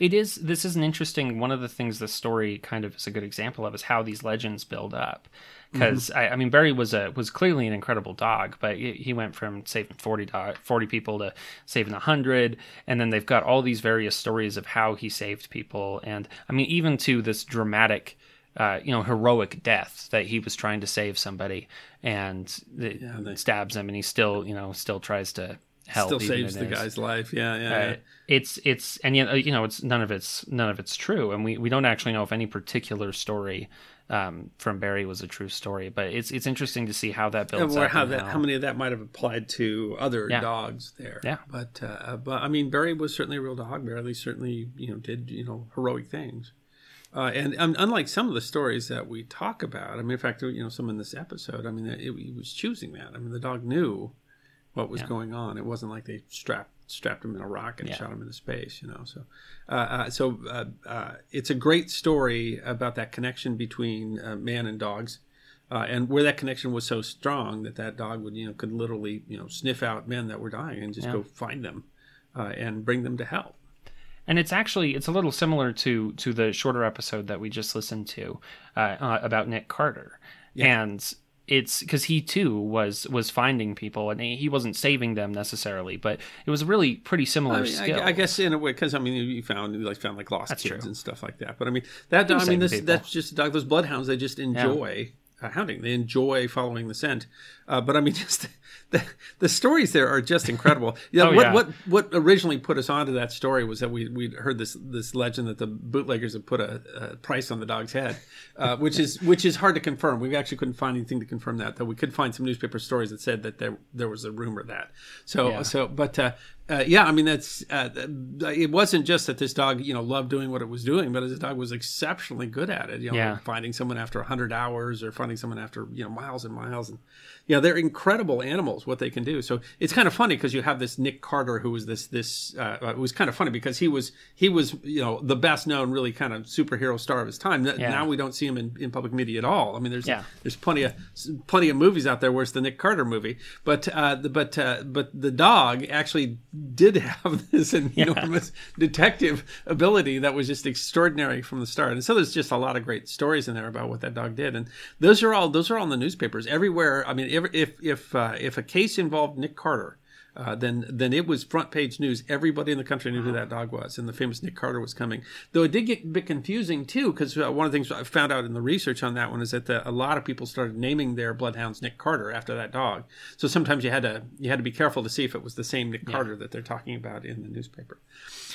It is. This is an interesting. One of the things the story kind of is a good example of is how these legends build up. Because mm-hmm. I, I, mean, Barry was a was clearly an incredible dog, but he went from saving 40, dog, 40 people to saving hundred, and then they've got all these various stories of how he saved people, and I mean, even to this dramatic uh, you know, heroic death that he was trying to save somebody and yeah, they... stabs him and he still, you know, still tries to help. Still saves the is. guy's life. Yeah, yeah. Uh, yeah. it's it's and yet uh, you know it's none of it's none of it's true, and we, we don't actually know if any particular story um, from Barry was a true story. But it's it's interesting to see how that builds or up how and that how many of that might have applied to other Yeah. dogs there. Yeah. But uh, but I mean, Barry was certainly a real dog. Barry certainly you know did you know heroic things. Uh, and um, unlike some of the stories that we talk about, I mean, in fact, you know, some in this episode, I mean, it, he was choosing that. I mean, the dog knew what was Yeah. going on. It wasn't like they strapped strapped him in a rock and Yeah. shot him into space, you know. So, uh, uh, so uh, uh, it's a great story about that connection between uh, man and dogs, uh, and where that connection was so strong that that dog would, you know, could literally, you know, sniff out men that were dying and just Yeah. go find them uh, and bring them to help. and it's actually it's a little similar to to the shorter episode that we just listened to uh, uh, about Nick Carter, and it's because he too was was finding people and he wasn't saving them necessarily, but it was really pretty similar I, mean, skill. I, I guess in a way, because I mean, you found you like found like lost That's kids true. and stuff like that. But I mean, that I mean, this that's just dog. Those bloodhounds, they just enjoy uh, hounding. They enjoy following the scent. Uh, but I mean, just the, the stories there are just incredible. Yeah, Oh, what yeah. what what originally put us onto that story was that we we heard this this legend that the bootleggers had put a, a price on the dog's head, uh, which is which is hard to confirm. We actually couldn't find anything to confirm that. Though we could find some newspaper stories that said that there there was a rumor that. So Yeah. so but. Uh, yeah, I mean that's uh, it wasn't just that this dog you know loved doing what it was doing, but this dog was exceptionally good at it. You know, Yeah. finding someone after hundred hours or finding someone after you know miles and miles, and yeah, they're incredible animals what they can do. So it's kind of funny because you have this Nick Carter who was this this uh, it was kind of funny because he was he was you know the best known really kind of superhero star of his time. Yeah. Now we don't see him in, in public media at all. I mean, there's Yeah. there's plenty of plenty of movies out there where it's the Nick Carter movie, but uh, the, but uh, but the dog actually did have this enormous detective ability that was just extraordinary from the start. And so there's just a lot of great stories in there about what that dog did, and those are all those are all in the newspapers everywhere. I mean, every, if if uh, if a case involved Nick Carter. Uh, then, then it was front page news. Everybody in the country knew who that dog was, and the famous Nick Carter was coming. Though it did get a bit confusing too, because uh, one of the things I found out in the research on that one is that the, a lot of people started naming their bloodhounds Nick Carter after that dog. So sometimes you had to you had to be careful to see if it was the same Nick Carter that they're talking about in the newspaper.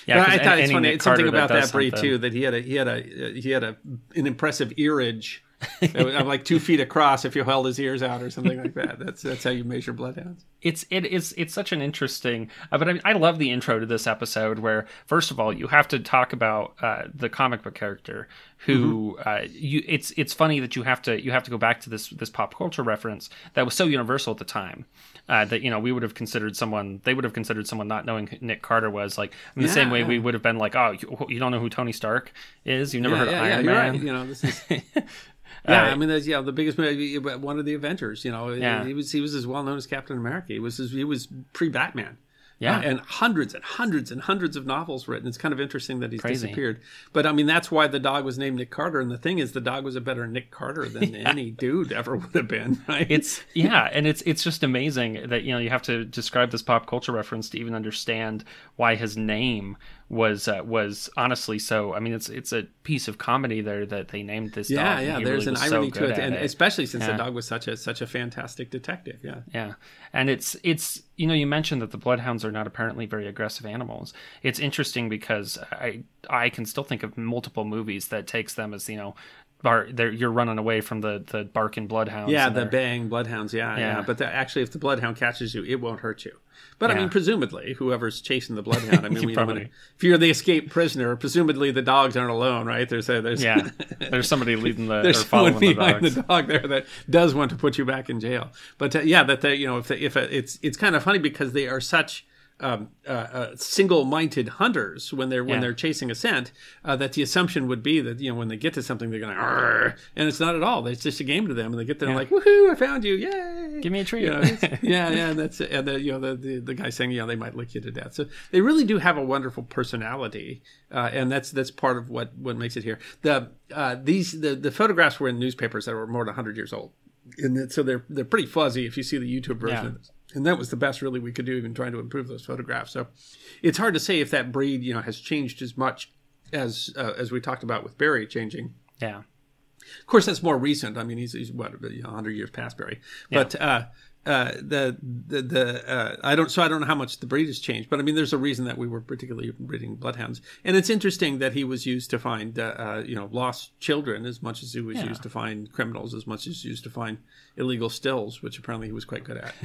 yeah, I thought it's funny. Nick It's something Carter about that breed too. That he had a he had a uh, he had a an impressive earage, uh, like two feet across if you held his ears out or something like that. That's that's how you measure bloodhounds. it's it is it's such an interesting uh, but I, I love the intro to this episode where first of all you have to talk about uh, the comic book character who Mm-hmm. uh, you it's it's funny that you have to you have to go back to this this pop culture reference that was so universal at the time uh, that you know we would have considered someone they would have considered someone not knowing who Nick Carter was like in the same Yeah, way we would have been like oh you, you don't know who Tony Stark is you've never yeah, heard yeah, of Iron yeah, Man right. You know, this is. Yeah, Uh, I mean, that's yeah, the biggest movie, one of the Avengers. You know, Yeah. he was he was as well known as Captain America. He was he was pre Batman. Yeah. Uh, and hundreds and hundreds and hundreds of novels written. It's kind of interesting that he's Crazy. disappeared. But I mean, that's why the dog was named Nick Carter. And the thing is, the dog was a better Nick Carter than any dude ever would have been. Right? it's yeah and it's it's just amazing that you know you have to describe this pop culture reference to even understand why his name was uh, was honestly so i mean it's it's a piece of comedy there that they named this yeah, dog yeah. There's really an was so irony to it, and it. especially since Yeah. the dog was such a such a fantastic detective. Yeah. Yeah. And it's it's you know you mentioned that the bloodhounds are not apparently very aggressive animals. It's interesting because I I can still think of multiple movies that takes them as you know bar they're you're running away from the the barking bloodhounds. Yeah, the bang bloodhounds. Yeah, yeah. Yeah. But the, actually, if the bloodhound catches you, it won't hurt you. But I mean, presumably, whoever's chasing the bloodhound. I mean, You probably- if you're the escaped prisoner, presumably the dogs aren't alone, right? There's a, there's yeah. There's somebody leading the there's or following the behind dogs. the, dog there that does want to put you back in jail. But uh, yeah, that they, you know, if, if it's it's kind of funny because they are such um, uh, uh, single-minded hunters when they're when Yeah. they're chasing a scent. Uh, that the assumption would be that you know when they get to something they're going to, and it's not at all. It's just a game to them, and they get there and Yeah. like, woohoo, I found you, yay! Give me a treat. You know, yeah, yeah, and that's and the, you know the, the the guy saying you know they might lick you to death. So they really do have a wonderful personality, uh, and that's that's part of what what makes it here. The uh, these the the photographs were in newspapers that were more than hundred years old, and so they're they're pretty fuzzy if you see the YouTube version Yeah. of this. And that was the best really we could do, even trying to improve those photographs. So it's hard to say if that breed you know has changed as much as uh, as we talked about with Barry changing. yeah. Of course, that's more recent. I mean, he's, he's what you know, 100 years past Barry, but uh, uh, the the, the uh, I don't so I don't know how much the breed has changed, but I mean there's a reason that we were particularly breeding bloodhounds, and it's interesting that he was used to find uh, uh you know lost children as much as he was yeah. used to find criminals, as much as he used to find illegal stills, which apparently he was quite good at.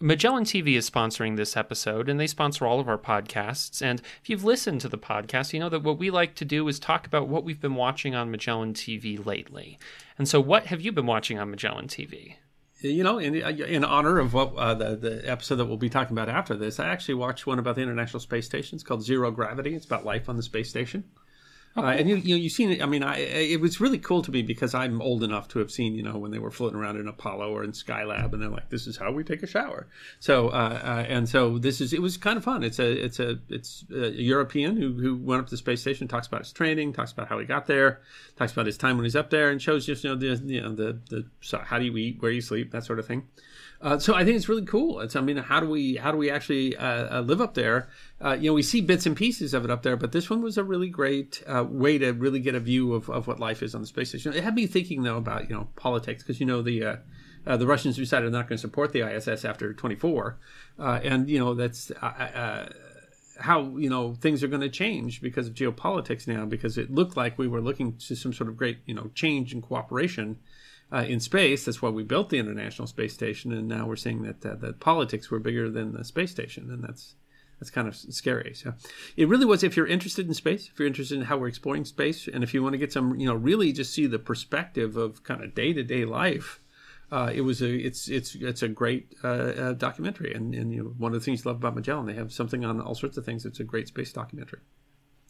Magellan TV is sponsoring this episode, and they sponsor all of our podcasts. And if you've listened to the podcast, you know that what we like to do is talk about what we've been watching on Magellan TV lately. And so, what have you been watching on Magellan TV? You know, in, in honor of what uh, the the episode that we'll be talking about after this, I actually watched one about the International Space Station. It's called Zero Gravity. It's about life on the space station. Oh, cool. uh, and you, you know, you've seen it. I mean, I, it was really cool to me because I'm old enough to have seen, you know, when they were floating around in Apollo or in Skylab, and they're like, "This is how we take a shower." So, uh, uh, and so this is. It was kind of fun. It's a, it's a, it's a European who who went up to the space station, talks about his training, talks about how he got there, talks about his time when he's up there, and shows just you know the, you know the the so how do you eat, where you sleep, that sort of thing. Uh, so I think it's really cool. It's I mean, how do we how do we actually uh, uh, live up there? Uh, you know, we see bits and pieces of it up there, but this one was a really great uh, way to really get a view of, of what life is on the space station. It had me thinking though about you know politics because you know the uh, the Russians decided they're not going to support the ISS after 24, and you know that's how you know things are going to change because of geopolitics now because it looked like we were looking to some sort of great you know change and cooperation uh, in space. That's why we built the International Space Station, and now we're seeing that uh, that politics were bigger than the space station, and that's that's kind of scary. So it really was. If you're interested in space, if you're interested in how we're exploring space, and if you want to get some, you know, really just see the perspective of kind of day to day life. Uh, it was a it's it's it's a great uh, uh, documentary, and, and you know one of the things you love about Magellan, they have something on all sorts of things. It's a great space documentary.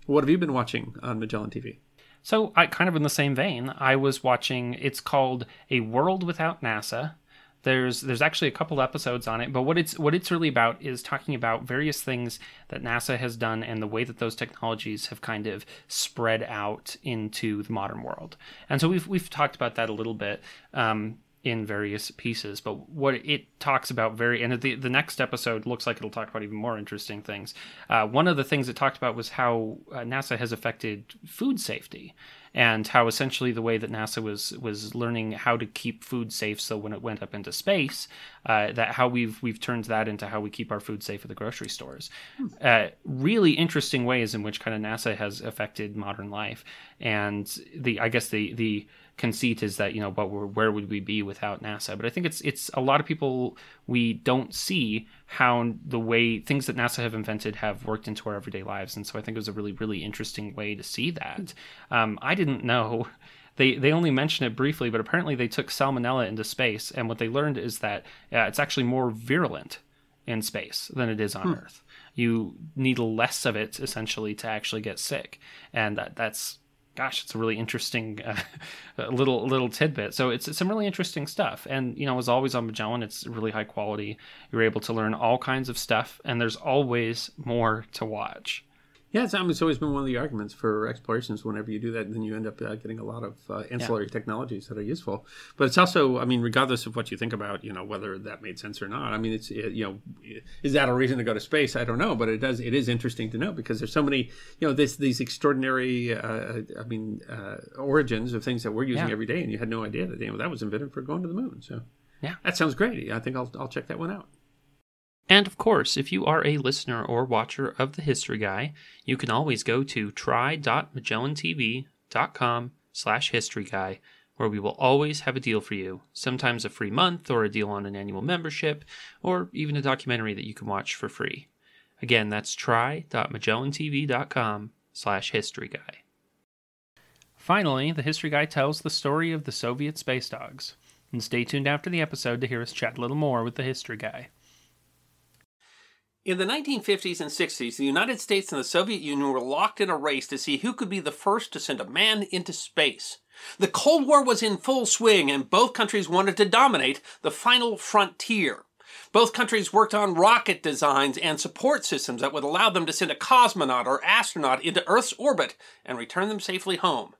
What have you been watching on Magellan TV? So, I kind of in the same vein, I was watching. It's called A World Without NASA. There's there's actually a couple episodes on it, but what it's what it's really about is talking about various things that NASA has done and the way that those technologies have kind of spread out into the modern world. And so we've we've talked about that a little bit. Um, in various pieces. But what it talks about very, and the the next episode looks like it'll talk about even more interesting things. Uh, one of the things it talked about was how uh, NASA has affected food safety, and how essentially the way that NASA was was learning how to keep food safe. So when it went up into space, uh, that how we've we've turned that into how we keep our food safe at the grocery stores. Hmm. Uh, really interesting ways in which kind of NASA has affected modern life, and the I guess the the conceit is that you know but where would we be without nasa? But i think it's it's a lot of people we don't see how the way things that nasa have invented have worked into our everyday lives. And so i think it was a really really interesting way to see that. Um, i didn't know. They they only mention it briefly but apparently they took salmonella into space. And what they learned is that uh, it's actually more virulent in space than it is on hmm. earth. You need less of it essentially to actually get sick. And that that's gosh, it's a really interesting uh, little little tidbit. So it's, it's, some really interesting stuff. And you know, as always on Magellan, it's really high quality. You're able to learn all kinds of stuff, and there's always more to watch. Yeah, it's, it's always been one of the arguments for explorations. Whenever you do that, then you end up uh, getting a lot of uh, ancillary yeah. technologies that are useful. But it's also, I mean, regardless of what you think about, you know, whether that made sense or not. I mean, it's it, you know, is that a reason to go to space? I don't know, but it does. It is interesting to know because there's so many, you know, this these extraordinary, uh, I mean, uh, origins of things that we're using yeah. every day, and you had no idea that you know that was invented for going to the moon. So yeah, that sounds great. I think I'll I'll check that one out. And of course, if you are a listener or watcher of The History Guy, you can always go to try.magellantv.com slash historyguy, where we will always have a deal for you, sometimes a free month or a deal on an annual membership, or even a documentary that you can watch for free. Again, that's try.magellantv.com slash historyguy. Finally, The History Guy tells the story of the Soviet space dogs. And stay tuned after the episode to hear us chat a little more with the History Guy. In the 1950s and 60s, the United States and the Soviet Union were locked in a race to see who could be the first to send a man into space. The Cold War was in full swing, and both countries wanted to dominate the final frontier. Both countries worked on rocket designs and support systems that would allow them to send a cosmonaut or astronaut into Earth's orbit and return them safely home.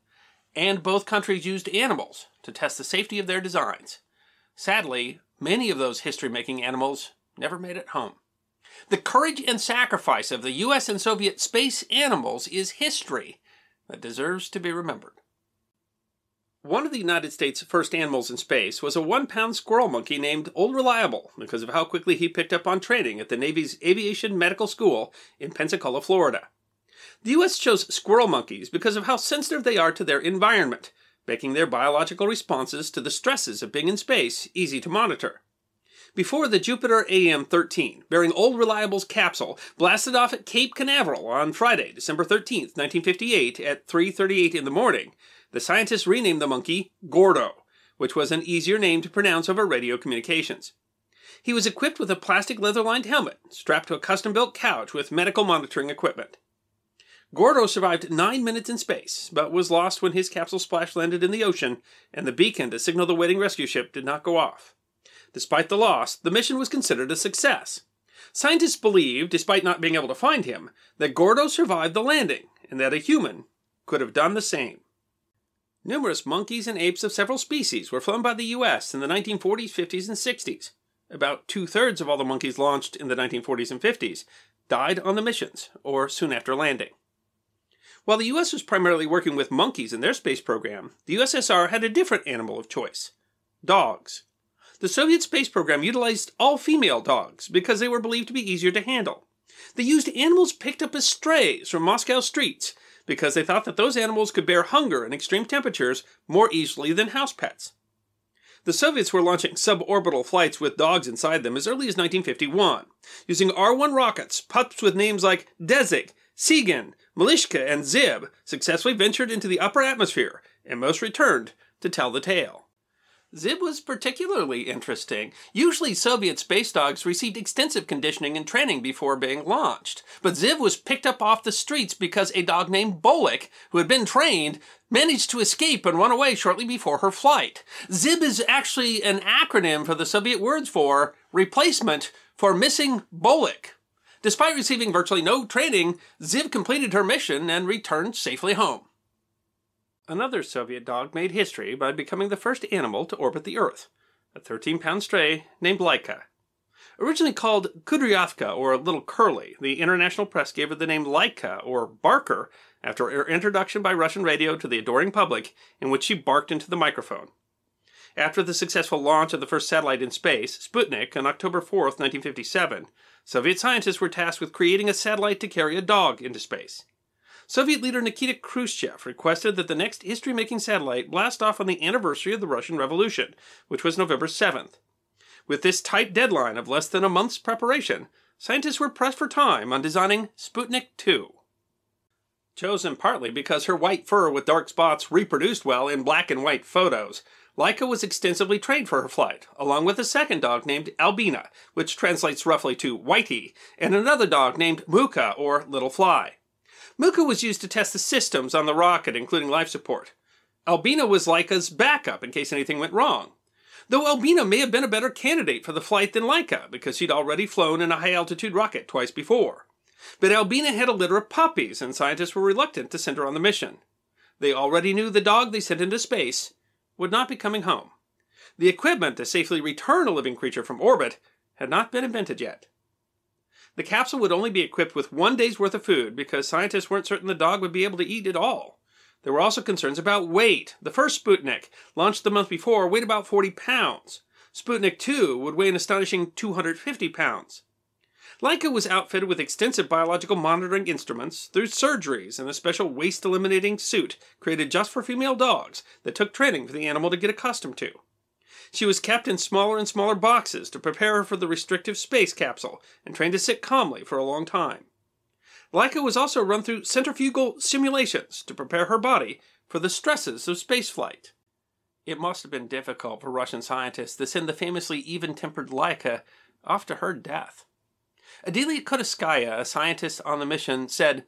And both countries used animals to test the safety of their designs. Sadly, many of those history making animals never made it home. The courage and sacrifice of the US and Soviet space animals is history that deserves to be remembered. One of the United States' first animals in space was a one pound squirrel monkey named Old Reliable because of how quickly he picked up on training at the Navy's Aviation Medical School in Pensacola, Florida. The U.S. chose squirrel monkeys because of how sensitive they are to their environment, making their biological responses to the stresses of being in space easy to monitor. Before the Jupiter AM 13, bearing Old Reliable's capsule, blasted off at Cape Canaveral on Friday, December 13, 1958, at 3:38 in the morning, the scientists renamed the monkey Gordo, which was an easier name to pronounce over radio communications. He was equipped with a plastic leather lined helmet, strapped to a custom built couch with medical monitoring equipment. Gordo survived nine minutes in space, but was lost when his capsule splash landed in the ocean and the beacon to signal the waiting rescue ship did not go off. Despite the loss, the mission was considered a success. Scientists believe, despite not being able to find him, that Gordo survived the landing and that a human could have done the same. Numerous monkeys and apes of several species were flown by the U.S. in the 1940s, 50s, and 60s. About two thirds of all the monkeys launched in the 1940s and 50s died on the missions or soon after landing. While the U.S. was primarily working with monkeys in their space program, the USSR had a different animal of choice dogs. The Soviet space program utilized all female dogs because they were believed to be easier to handle. They used animals picked up as strays from Moscow streets because they thought that those animals could bear hunger and extreme temperatures more easily than house pets. The Soviets were launching suborbital flights with dogs inside them as early as 1951, using R 1 rockets, pups with names like Dezhik, Tsigin, Malishka, and Zib successfully ventured into the upper atmosphere, and most returned to tell the tale. Zib was particularly interesting. Usually, Soviet space dogs received extensive conditioning and training before being launched. But Zib was picked up off the streets because a dog named Bolik, who had been trained, managed to escape and run away shortly before her flight. Zib is actually an acronym for the Soviet words for replacement for missing Bolik. Despite receiving virtually no training, Zib completed her mission and returned safely home. Another Soviet dog made history by becoming the first animal to orbit the Earth, a 13 pound stray named Laika. Originally called Kudryavka or Little Curly, the international press gave her the name Laika or Barker after her introduction by Russian radio to the adoring public, in which she barked into the microphone. After the successful launch of the first satellite in space, Sputnik, on October 4, 1957, Soviet scientists were tasked with creating a satellite to carry a dog into space. Soviet leader Nikita Khrushchev requested that the next history making satellite blast off on the anniversary of the Russian Revolution, which was November 7th. With this tight deadline of less than a month's preparation, scientists were pressed for time on designing Sputnik 2. Chosen partly because her white fur with dark spots reproduced well in black and white photos, Laika was extensively trained for her flight, along with a second dog named Albina, which translates roughly to Whitey, and another dog named Muka or Little Fly. Muka was used to test the systems on the rocket, including life support. Albina was Laika's backup in case anything went wrong. Though Albina may have been a better candidate for the flight than Laika, because she'd already flown in a high altitude rocket twice before. But Albina had a litter of puppies, and scientists were reluctant to send her on the mission. They already knew the dog they sent into space would not be coming home. The equipment to safely return a living creature from orbit had not been invented yet. The capsule would only be equipped with one day's worth of food because scientists weren't certain the dog would be able to eat it all. There were also concerns about weight. The first Sputnik, launched the month before, weighed about 40 pounds. Sputnik 2 would weigh an astonishing 250 pounds. Laika was outfitted with extensive biological monitoring instruments through surgeries and a special waste eliminating suit created just for female dogs that took training for the animal to get accustomed to. She was kept in smaller and smaller boxes to prepare her for the restrictive space capsule and trained to sit calmly for a long time. Laika was also run through centrifugal simulations to prepare her body for the stresses of spaceflight. It must have been difficult for Russian scientists to send the famously even tempered Laika off to her death. Adelia Kutayskaya, a scientist on the mission, said,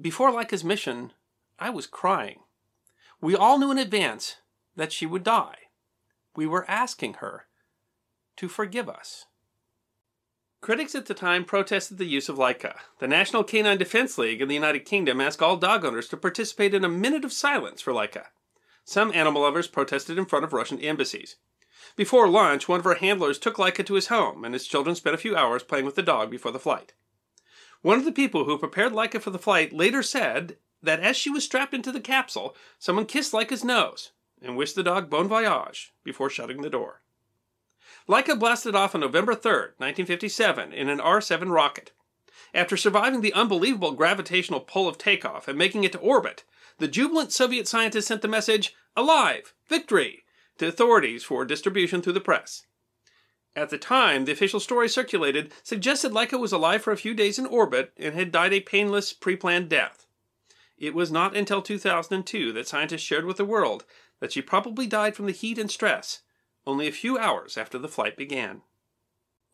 Before Laika's mission, I was crying. We all knew in advance that she would die we were asking her to forgive us. Critics at the time protested the use of Laika. The National Canine Defense League in the United Kingdom asked all dog owners to participate in a minute of silence for Laika. Some animal lovers protested in front of Russian embassies. Before lunch, one of her handlers took Laika to his home, and his children spent a few hours playing with the dog before the flight. One of the people who prepared Laika for the flight later said that as she was strapped into the capsule, someone kissed Laika's nose, and wished the dog bon voyage before shutting the door. Laika blasted off on November 3, 1957, in an R 7 rocket. After surviving the unbelievable gravitational pull of takeoff and making it to orbit, the jubilant Soviet scientists sent the message, Alive! Victory! to authorities for distribution through the press. At the time, the official story circulated suggested Laika was alive for a few days in orbit and had died a painless, pre planned death. It was not until 2002 that scientists shared with the world that she probably died from the heat and stress, only a few hours after the flight began.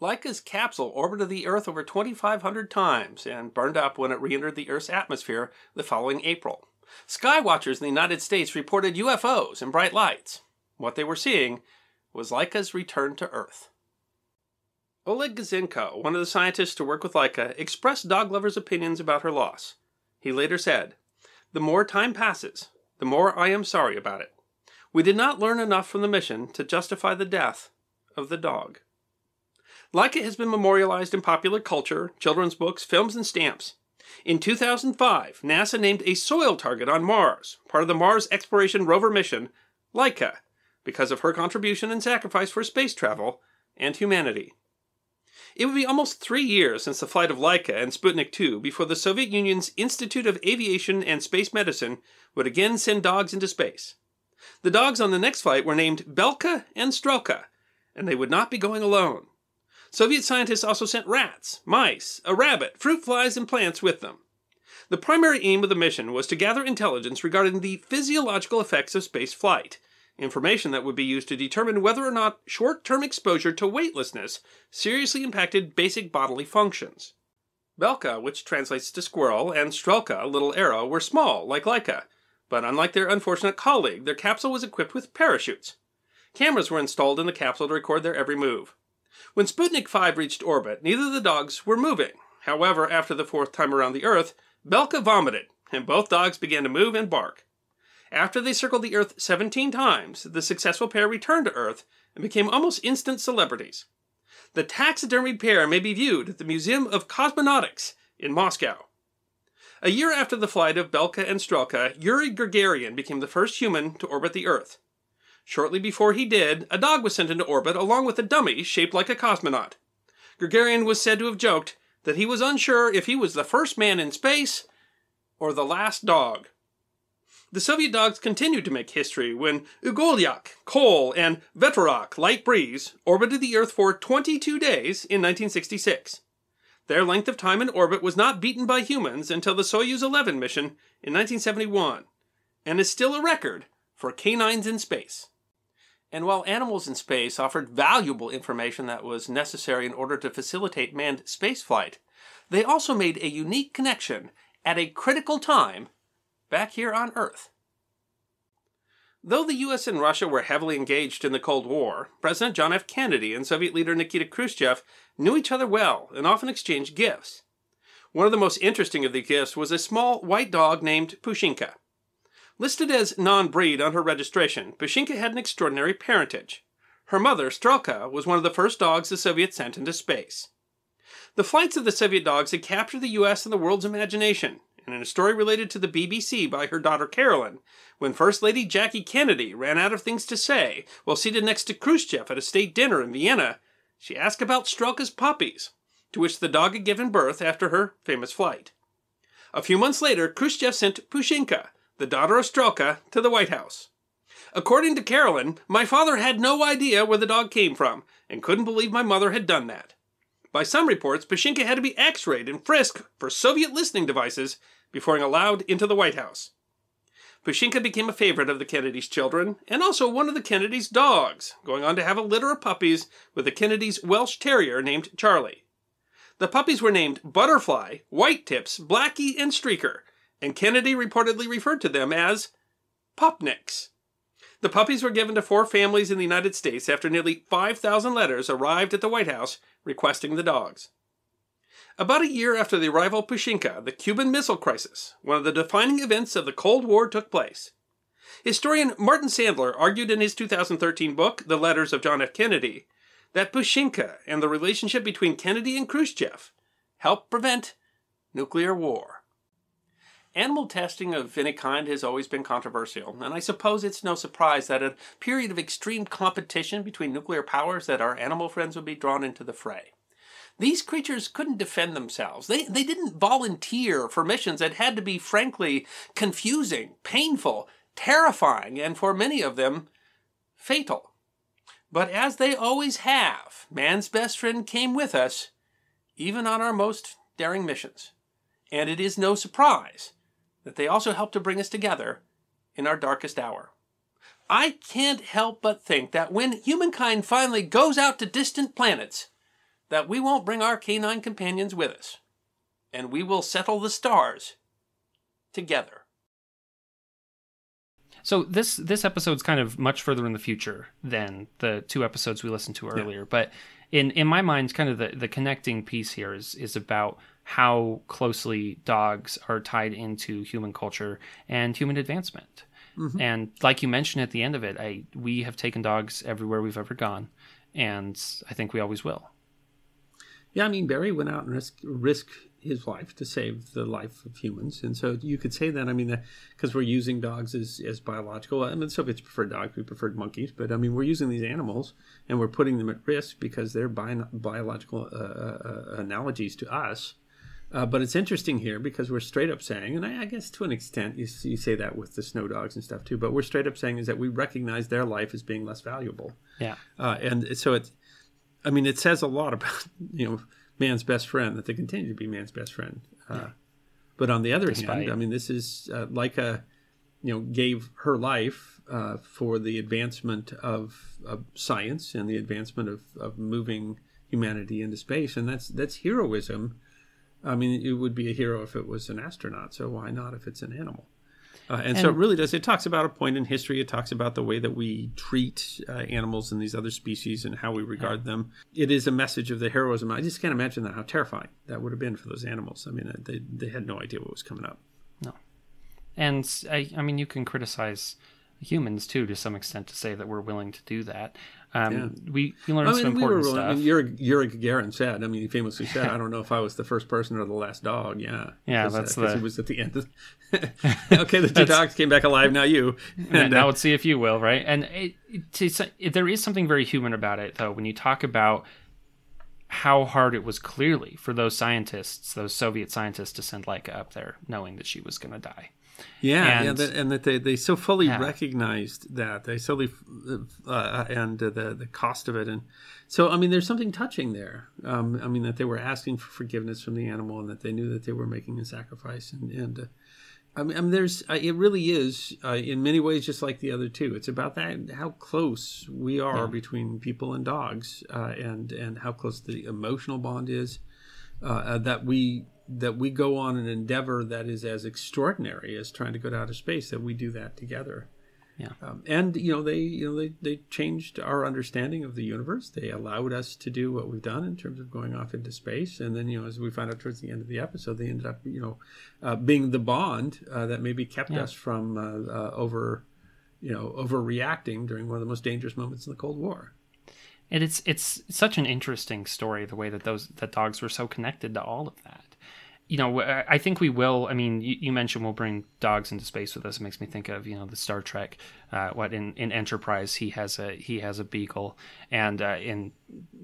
Laika's capsule orbited the Earth over 2,500 times and burned up when it re entered the Earth's atmosphere the following April. Skywatchers in the United States reported UFOs and bright lights. What they were seeing was Laika's return to Earth. Oleg Gazenko, one of the scientists to work with Laika, expressed dog lovers' opinions about her loss. He later said, The more time passes, the more I am sorry about it. We did not learn enough from the mission to justify the death of the dog. Laika has been memorialized in popular culture, children's books, films, and stamps. In 2005, NASA named a soil target on Mars, part of the Mars Exploration Rover mission, Laika, because of her contribution and sacrifice for space travel and humanity. It would be almost three years since the flight of Laika and Sputnik 2 before the Soviet Union's Institute of Aviation and Space Medicine would again send dogs into space. The dogs on the next flight were named Belka and Strelka, and they would not be going alone. Soviet scientists also sent rats, mice, a rabbit, fruit flies, and plants with them. The primary aim of the mission was to gather intelligence regarding the physiological effects of space flight, information that would be used to determine whether or not short term exposure to weightlessness seriously impacted basic bodily functions. Belka, which translates to squirrel, and Strelka, little arrow, were small, like Laika, but unlike their unfortunate colleague, their capsule was equipped with parachutes. Cameras were installed in the capsule to record their every move. When Sputnik 5 reached orbit, neither of the dogs were moving. However, after the fourth time around the Earth, Belka vomited, and both dogs began to move and bark. After they circled the Earth 17 times, the successful pair returned to Earth and became almost instant celebrities. The taxidermied pair may be viewed at the Museum of Cosmonautics in Moscow. A year after the flight of Belka and Strelka, Yuri Gagarin became the first human to orbit the Earth. Shortly before he did, a dog was sent into orbit along with a dummy shaped like a cosmonaut. Gagarin was said to have joked that he was unsure if he was the first man in space or the last dog. The Soviet dogs continued to make history when Ugolyak, Kol, and Veterok, Light Breeze, orbited the Earth for 22 days in 1966. Their length of time in orbit was not beaten by humans until the Soyuz 11 mission in 1971, and is still a record for canines in space. And while animals in space offered valuable information that was necessary in order to facilitate manned spaceflight, they also made a unique connection at a critical time back here on Earth. Though the US and Russia were heavily engaged in the Cold War, President John F. Kennedy and Soviet leader Nikita Khrushchev knew each other well and often exchanged gifts. One of the most interesting of the gifts was a small white dog named Pushinka. Listed as non breed on her registration, Pushinka had an extraordinary parentage. Her mother, Strelka, was one of the first dogs the Soviets sent into space. The flights of the Soviet dogs had captured the US and the world's imagination, and in a story related to the BBC by her daughter Carolyn, when First Lady Jackie Kennedy ran out of things to say while seated next to Khrushchev at a state dinner in Vienna, she asked about Strelka's puppies, to which the dog had given birth after her famous flight. A few months later, Khrushchev sent Pushinka, the daughter of Strelka, to the White House. According to Carolyn, my father had no idea where the dog came from and couldn't believe my mother had done that. By some reports, Pushinka had to be x rayed and frisked for Soviet listening devices before being allowed into the White House. Pushinka became a favorite of the Kennedys' children and also one of the Kennedys' dogs, going on to have a litter of puppies with the Kennedys' Welsh Terrier named Charlie. The puppies were named Butterfly, White Tips, Blackie, and Streaker, and Kennedy reportedly referred to them as Pupniks. The puppies were given to four families in the United States after nearly 5,000 letters arrived at the White House requesting the dogs. About a year after the arrival of Pushinka, the Cuban Missile Crisis, one of the defining events of the Cold War, took place. Historian Martin Sandler argued in his 2013 book, The Letters of John F. Kennedy, that Pushinka and the relationship between Kennedy and Khrushchev helped prevent nuclear war. Animal testing of any kind has always been controversial, and I suppose it's no surprise that a period of extreme competition between nuclear powers that our animal friends would be drawn into the fray. These creatures couldn't defend themselves. They, they didn't volunteer for missions that had to be, frankly, confusing, painful, terrifying, and for many of them, fatal. But as they always have, man's best friend came with us, even on our most daring missions. And it is no surprise that they also help to bring us together in our darkest hour. I can't help but think that when humankind finally goes out to distant planets, that we won't bring our canine companions with us, and we will settle the stars together. So this this episode's kind of much further in the future than the two episodes we listened to earlier, yeah. but in in my mind, kind of the the connecting piece here is is about how closely dogs are tied into human culture and human advancement. Mm-hmm. And like you mentioned at the end of it, I we have taken dogs everywhere we've ever gone, and I think we always will. Yeah, I mean Barry went out and risk risk his life to save the life of humans, and so you could say that. I mean, because we're using dogs as, as biological. I mean, Soviets preferred dogs, we preferred monkeys, but I mean, we're using these animals and we're putting them at risk because they're bi- biological uh, uh, uh analogies to us. Uh, but it's interesting here because we're straight up saying, and I, I guess to an extent you, you, say that with the snow dogs and stuff too, but we're straight up saying is that we recognize their life as being less valuable. Yeah. Uh, and so it, I mean, it says a lot about you know man's best friend that they continue to be man's best friend. Uh, yeah. But on the other Despite. hand, I mean, this is uh, like a you know gave her life uh, for the advancement of, of, science and the advancement of, of moving humanity into space, and that's that's heroism I mean, it would be a hero if it was an astronaut. So why not if it's an animal? Uh, and, and, so it really does. It talks about a point in history. It talks about the way that we treat uh, animals and these other species and how we regard yeah. them. It is a message of the heroism. I just can't imagine that how terrifying that would have been for those animals. I mean, uh, they they had no idea what was coming up. No, and I, I mean, you can criticize humans too to some extent to say that we're willing to do that. Um, yeah. we, we learned I mean, some important we were, stuff. I mean, Yuri, Yuri Gagarin said. I mean, he famously said, "I don't know if I was the first person or the last dog." Yeah, yeah, that's uh, the. He was at the end. Of... okay, the two dogs came back alive. Now you. And, now uh, let's see if you will. Right, and it, it, it, there is something very human about it, though. When you talk about how hard it was clearly for those scientists, those Soviet scientists, to send Laika up there, knowing that she was going to die. Yeah, and, yeah, that, and that they, they so fully yeah. recognized that they solely uh, and uh, the the cost of it, and so I mean, there's something touching there. Um, I mean, that they were asking for forgiveness from the animal, and that they knew that they were making a sacrifice, and and uh, I, mean, I mean, there's uh, it really is uh, in many ways just like the other two. It's about that how close we are yeah. between people and dogs, uh, and and how close the emotional bond is. that we that we go on an endeavor that is as extraordinary as trying to go to outer space that we do that together. Yeah. Um, and you know they you know they, they changed our understanding of the universe. They allowed us to do what we've done in terms of going off into space. And then you know as we find out towards the end of the episode they ended up you know uh, being the bond uh, that maybe kept yeah. us from uh, uh over you know overreacting during one of the most dangerous moments in the cold war. And it's it's such an interesting story the way that those that dogs were so connected to all of that you know, I think we will. I mean, you, you, mentioned we'll bring dogs into space with us. It makes me think of you know the Star Trek. Uh, what in, in Enterprise he has a he has a beagle, and uh, in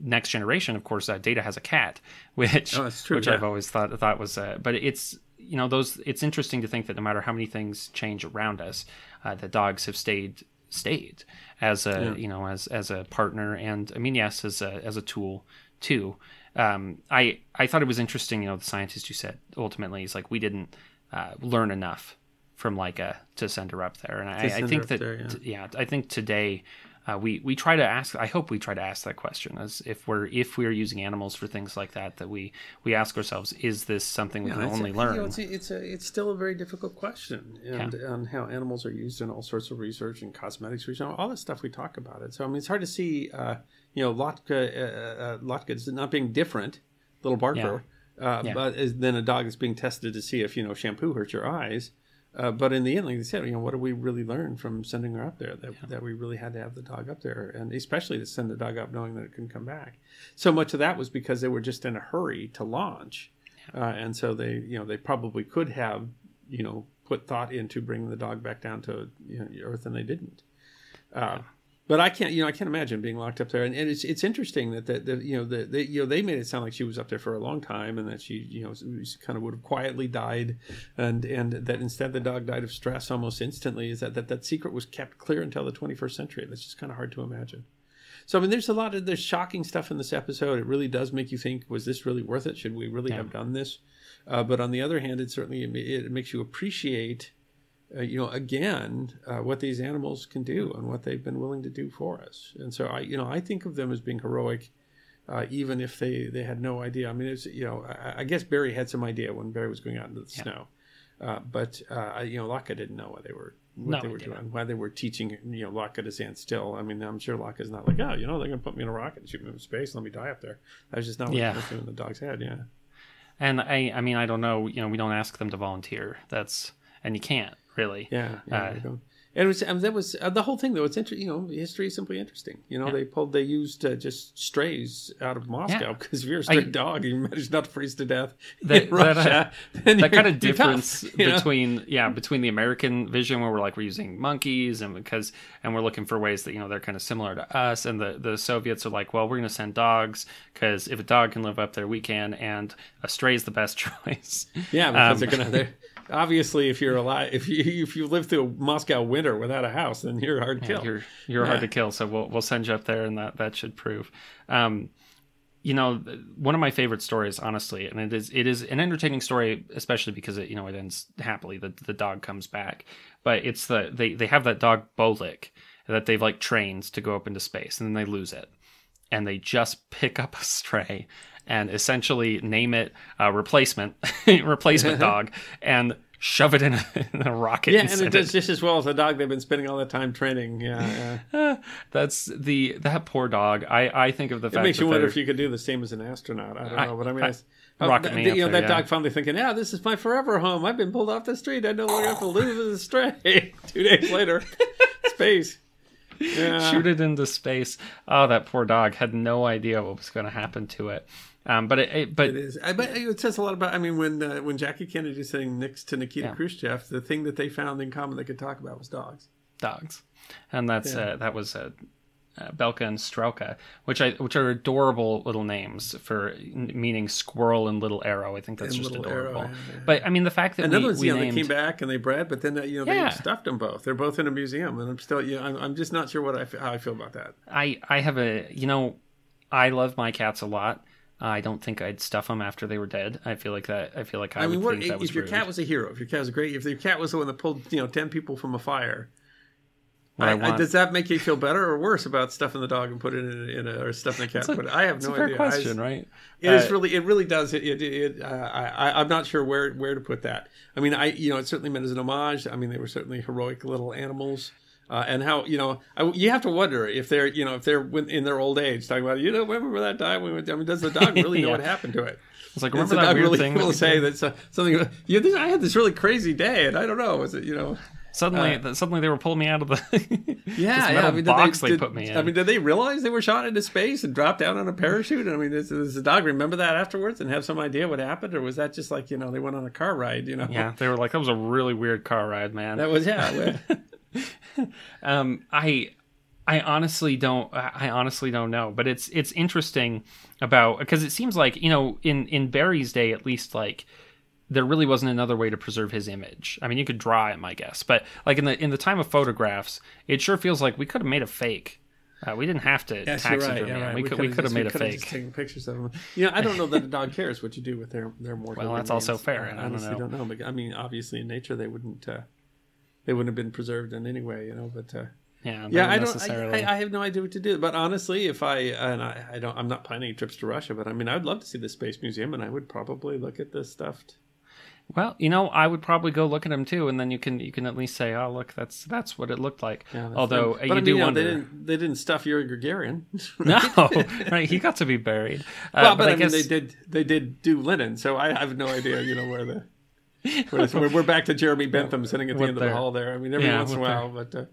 Next Generation, of course, uh, Data has a cat, which oh, true, which yeah. I've always thought thought was. Uh, but it's you know those. It's interesting to think that no matter how many things change around us, uh, the dogs have stayed stayed as a yeah. you know as as a partner, and I mean yes as a as a tool too um, I I thought it was interesting. You know, the scientist you said ultimately is like we didn't uh, learn enough from Laika to send her up there, and I, I, think that there, yeah. T- yeah. I think today. Uh, we we try to ask. I hope we try to ask that question as if we're if we're using animals for things like that. That we we ask ourselves: Is this something we yeah, can only a, learn? You know, it's a, it's a, it's still a very difficult question, and yeah. and how animals are used in all sorts of research and cosmetics research, all the stuff we talk about it. So I mean, it's hard to see. Uh, you know, Latka, uh, uh, Latka not being different, little Barker, yeah. Uh, yeah. but then a dog is being tested to see if you know shampoo hurts your eyes. Uh, but in the end, like they said, you know, what do we really learn from sending her up there? That, yeah. that we really had to have the dog up there, and especially to send the dog up knowing that it couldn't come back. So much of that was because they were just in a hurry to launch, uh, and so they, you know, they probably could have you know put thought into bringing the dog back down to you know, Earth, and they didn't. Uh, but I can't, you know, I can't imagine being locked up there. And, and it's it's interesting that the, the you know the, the, you know they made it sound like she was up there for a long time and that she you know kind of would have quietly died, and and that instead the dog died of stress almost instantly. Is that that that secret was kept clear until the 21st century? That's just kind of hard to imagine. So I mean, there's a lot of there's shocking stuff in this episode. It really does make you think: Was this really worth it? Should we really yeah. have done this? Uh, but on the other hand, it certainly it makes you appreciate uh, you know, again, uh, what these animals can do and what they've been willing to do for us. And so I, you know, I think of them as being heroic, uh, even if they, they had no idea. I mean, it's, you know, I, I, guess Barry had some idea when Barry was going out into the yeah. snow. Uh, but, uh, you know, Laka didn't know what they were, what no, they were doing, why they were teaching, you know, Laka to stand still. I mean, I'm sure Laka's not like, oh, you know, they're going to put me in a rocket and shoot me into space and let me die up there. That's just not what yeah. was in the dog's head. Yeah. And I, I mean, I don't know, you know, we don't ask them to volunteer. That's, and you can't really. Yeah, yeah. Uh, and it was and that was uh, the whole thing though. It's interesting, you know history is simply interesting. You know yeah. they pulled they used uh, just strays out of Moscow because yeah. if you're a stray I, dog you manage not to freeze to death that, Russia. That, uh, that kind of difference tough, between know? yeah between the American vision where we're like we're using monkeys and because and we're looking for ways that you know they're kind of similar to us and the the Soviets are like well we're going to send dogs because if a dog can live up there we can and a stray is the best choice. Yeah, because um, they're gonna they're obviously, if you're alive, if you if you live through a Moscow winter without a house, then you're hard to kill. You're you're yeah. hard to kill. So we'll we'll send you up there, and that that should prove. Um, you know, one of my favorite stories, honestly, and it is it is an entertaining story, especially because it you know it ends happily. The the dog comes back, but it's the they they have that dog Bolik that they've like trained to go up into space, and then they lose it, and they just pick up a stray and essentially name it a replacement replacement uh-huh. dog and shove it in a, in a rocket. Yeah, and, and it does just as well as the dog they've been spending all that time training. Yeah, yeah. that's the that poor dog. I I think of the it fact. It makes you wonder if you could do the same as an astronaut. I don't I, know, but I mean. I, Oh, rocket you know there, that yeah. dog finally thinking, "Yeah, this is my forever home. I've been pulled off the street. I no longer have to live as a stray." Two days later, space. Yeah. Shoot it into space. Oh, that poor dog had no idea what was going to happen to it. Um, but it, it, but it is. I, but it says a lot about. I mean, when uh, when Jackie Kennedy sitting next to Nikita yeah. Khrushchev, the thing that they found in common they could talk about was dogs. Dogs, and that's yeah. uh, that was uh, uh, Belka and Strelka, which I which are adorable little names for meaning squirrel and little arrow. I think that's and just adorable. Arrow, yeah, But I mean, the fact that another we, one's we you know, named... they came back and they bred, but then uh, you know they stuffed them both. They're both in a museum, and I'm still you know, I'm, I'm just not sure what I how I feel about that. I I have a you know I love my cats a lot I don't think I'd stuff them after they were dead. I feel like that. I feel like I, I mean, what, if your rude. cat was a hero? If your cat was great, if your cat was the one that pulled you know ten people from a fire, I, want... I, does that make you feel better or worse about stuffing the dog and putting it in, in a or stuffing the cat? but I have no idea. question, right? It uh, is really, it really does. It, it, it uh, I, I'm not sure where where to put that. I mean, I you know, it certainly meant as an homage. I mean, they were certainly heroic little animals uh, and how you know I, you have to wonder if they're you know if they're in their old age talking about you know remember that time we went I mean does the dog really know yeah. what happened to it? It's like remember that weird really thing will say that something you know, I had this really crazy day and I don't know was it you know suddenly uh, suddenly they were pulling me out of the yeah, yeah I mean, box they, they, put me in. I mean did they realize they were shot into space and dropped down on a parachute? I mean does, does the dog remember that afterwards and have some idea what happened or was that just like you know they went on a car ride you know? Yeah, they were like that was a really weird car ride, man. That was yeah. um, I I honestly don't I honestly don't know, but it's it's interesting about because it seems like you know in in Barry's day at least like there really wasn't another way to preserve his image. I mean, you could draw him, I guess, but like in the in the time of photographs, it sure feels like we could have made a fake. Uh, we didn't have to yes, taxidermy right, yeah, right. We, we could we could have made a fake. taken pictures of them. You know, I don't know that a dog cares what you do with their their mortal. Well, that's also fair. I, I honestly don't know. don't know. But I mean, obviously in nature they wouldn't. Uh, they wouldn't have been preserved in any way, you know. But uh, yeah, yeah, I don't. I, I, have no idea what to do. But honestly, if I and I, I don't, I'm not planning trips to Russia. But I mean, I'd love to see the space museum, and I would probably look at the stuffed. Well, you know, I would probably go look at them too, and then you can you can at least say, "Oh, look, that's that's what it looked like." Yeah, Although you I mean, do you know, wonder, they didn't they didn't stuff Yuri Gagarin. Right? No, right? He got to be buried. Uh, well, but, but I, I guess... mean, they did they did do Lenin, so I have no idea, you know, where the we're, we're, back to Jeremy Bentham sitting at the end of the hall there. I mean, every yeah, once in a while, but uh,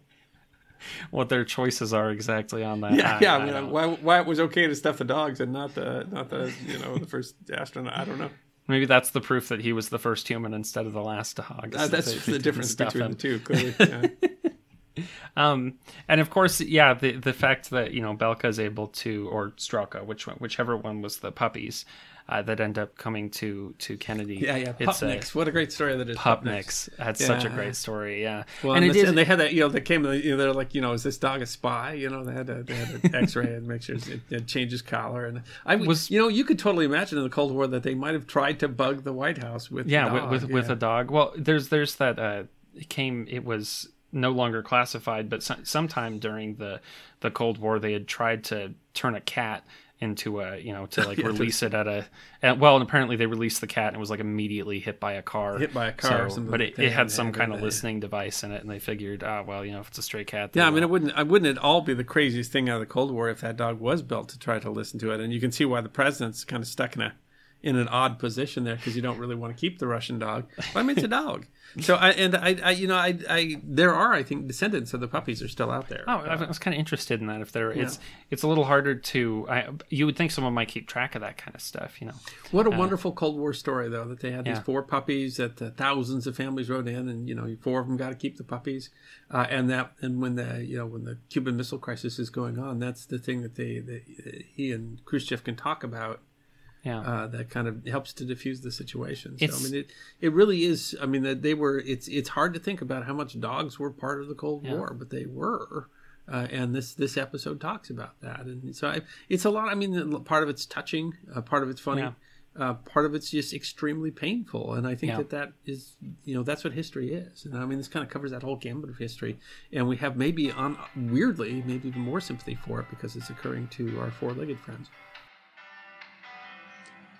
what their choices are exactly on that. Yeah, I, yeah. I, mean, why, why it was okay to stuff the dogs and not the not the you know the first astronaut? I don't know. Maybe that's the proof that he was the first human instead of the last dog. Uh, that's they, they the difference between him. the two, clearly. Yeah. um, and of course, yeah, the the fact that you know Belka is able to, or Strelka, which one, whichever one was the puppies, uh, that end up coming to to Kennedy. Yeah, yeah. Pupniks. What a great story that is. Pupniks. That's yeah. such a great story. Yeah. Well, and, and, and, they had that. You know, they came. You know, they're like, you know, is this dog a spy? You know, they had to, they had an X-ray and make sure it, it change his collar. And I was, you know, you could totally imagine in the Cold War that they might have tried to bug the White House with yeah, with with, yeah. with a dog. Well, there's there's that. Uh, it came. It was no longer classified, but sometime during the the Cold War, they had tried to turn a cat into a you know to like yeah, release it at a at, well and apparently they released the cat and it was like immediately hit by a car. Hit by a car so, but it, it had some kind of listening device in it and they figured ah oh, well you know if it's a stray cat yeah i mean it wouldn't I wouldn't it all be the craziest thing out of the cold war if that dog was built to try to listen to it? And you can see why the president's kind of stuck in a in an odd position there because you don't really want to keep the Russian dog. But I mean, it's a dog. So I and I, I you know I, I there are I think descendants of the puppies are still out there. Oh, I was kind of interested in that. If there, yeah. it's it's a little harder to. I, you would think someone might keep track of that kind of stuff. You know. What a uh, wonderful Cold War story though that they had these yeah. four puppies that uh, thousands of families wrote in, and you know four of them got to keep the puppies, uh, and that and when the you know when the Cuban Missile Crisis is going on, that's the thing that they, that he and Khrushchev can talk about yeah. Uh, that kind of helps to diffuse the situation. So it's, I mean, it it really is. I mean, that they were. It's it's hard to think about how much dogs were part of the Cold yeah. War, but they were. Uh, and this this episode talks about that, and so I, it's a lot. I mean, part of it's touching, uh, part of it's funny, yeah. uh, part of it's just extremely painful, and I think yeah. that that is, you know, that's what history is. And I mean, this kind of covers that whole gambit of history, and we have maybe on weirdly, maybe even more sympathy for it because it's occurring to our four-legged friends.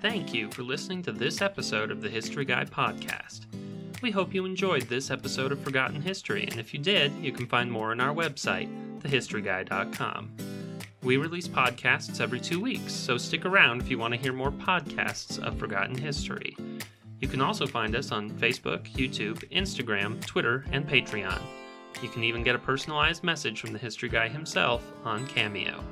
Thank you for listening to this episode of the History Guy podcast. We hope you enjoyed this episode of Forgotten History, and if you did, you can find more on our website, thehistoryguy.com. We release podcasts every two weeks, so stick around if you want to hear more podcasts of Forgotten History. You can also find us on Facebook, YouTube, Instagram, Twitter, and Patreon. You can even get a personalized message from the History Guy himself on Cameo.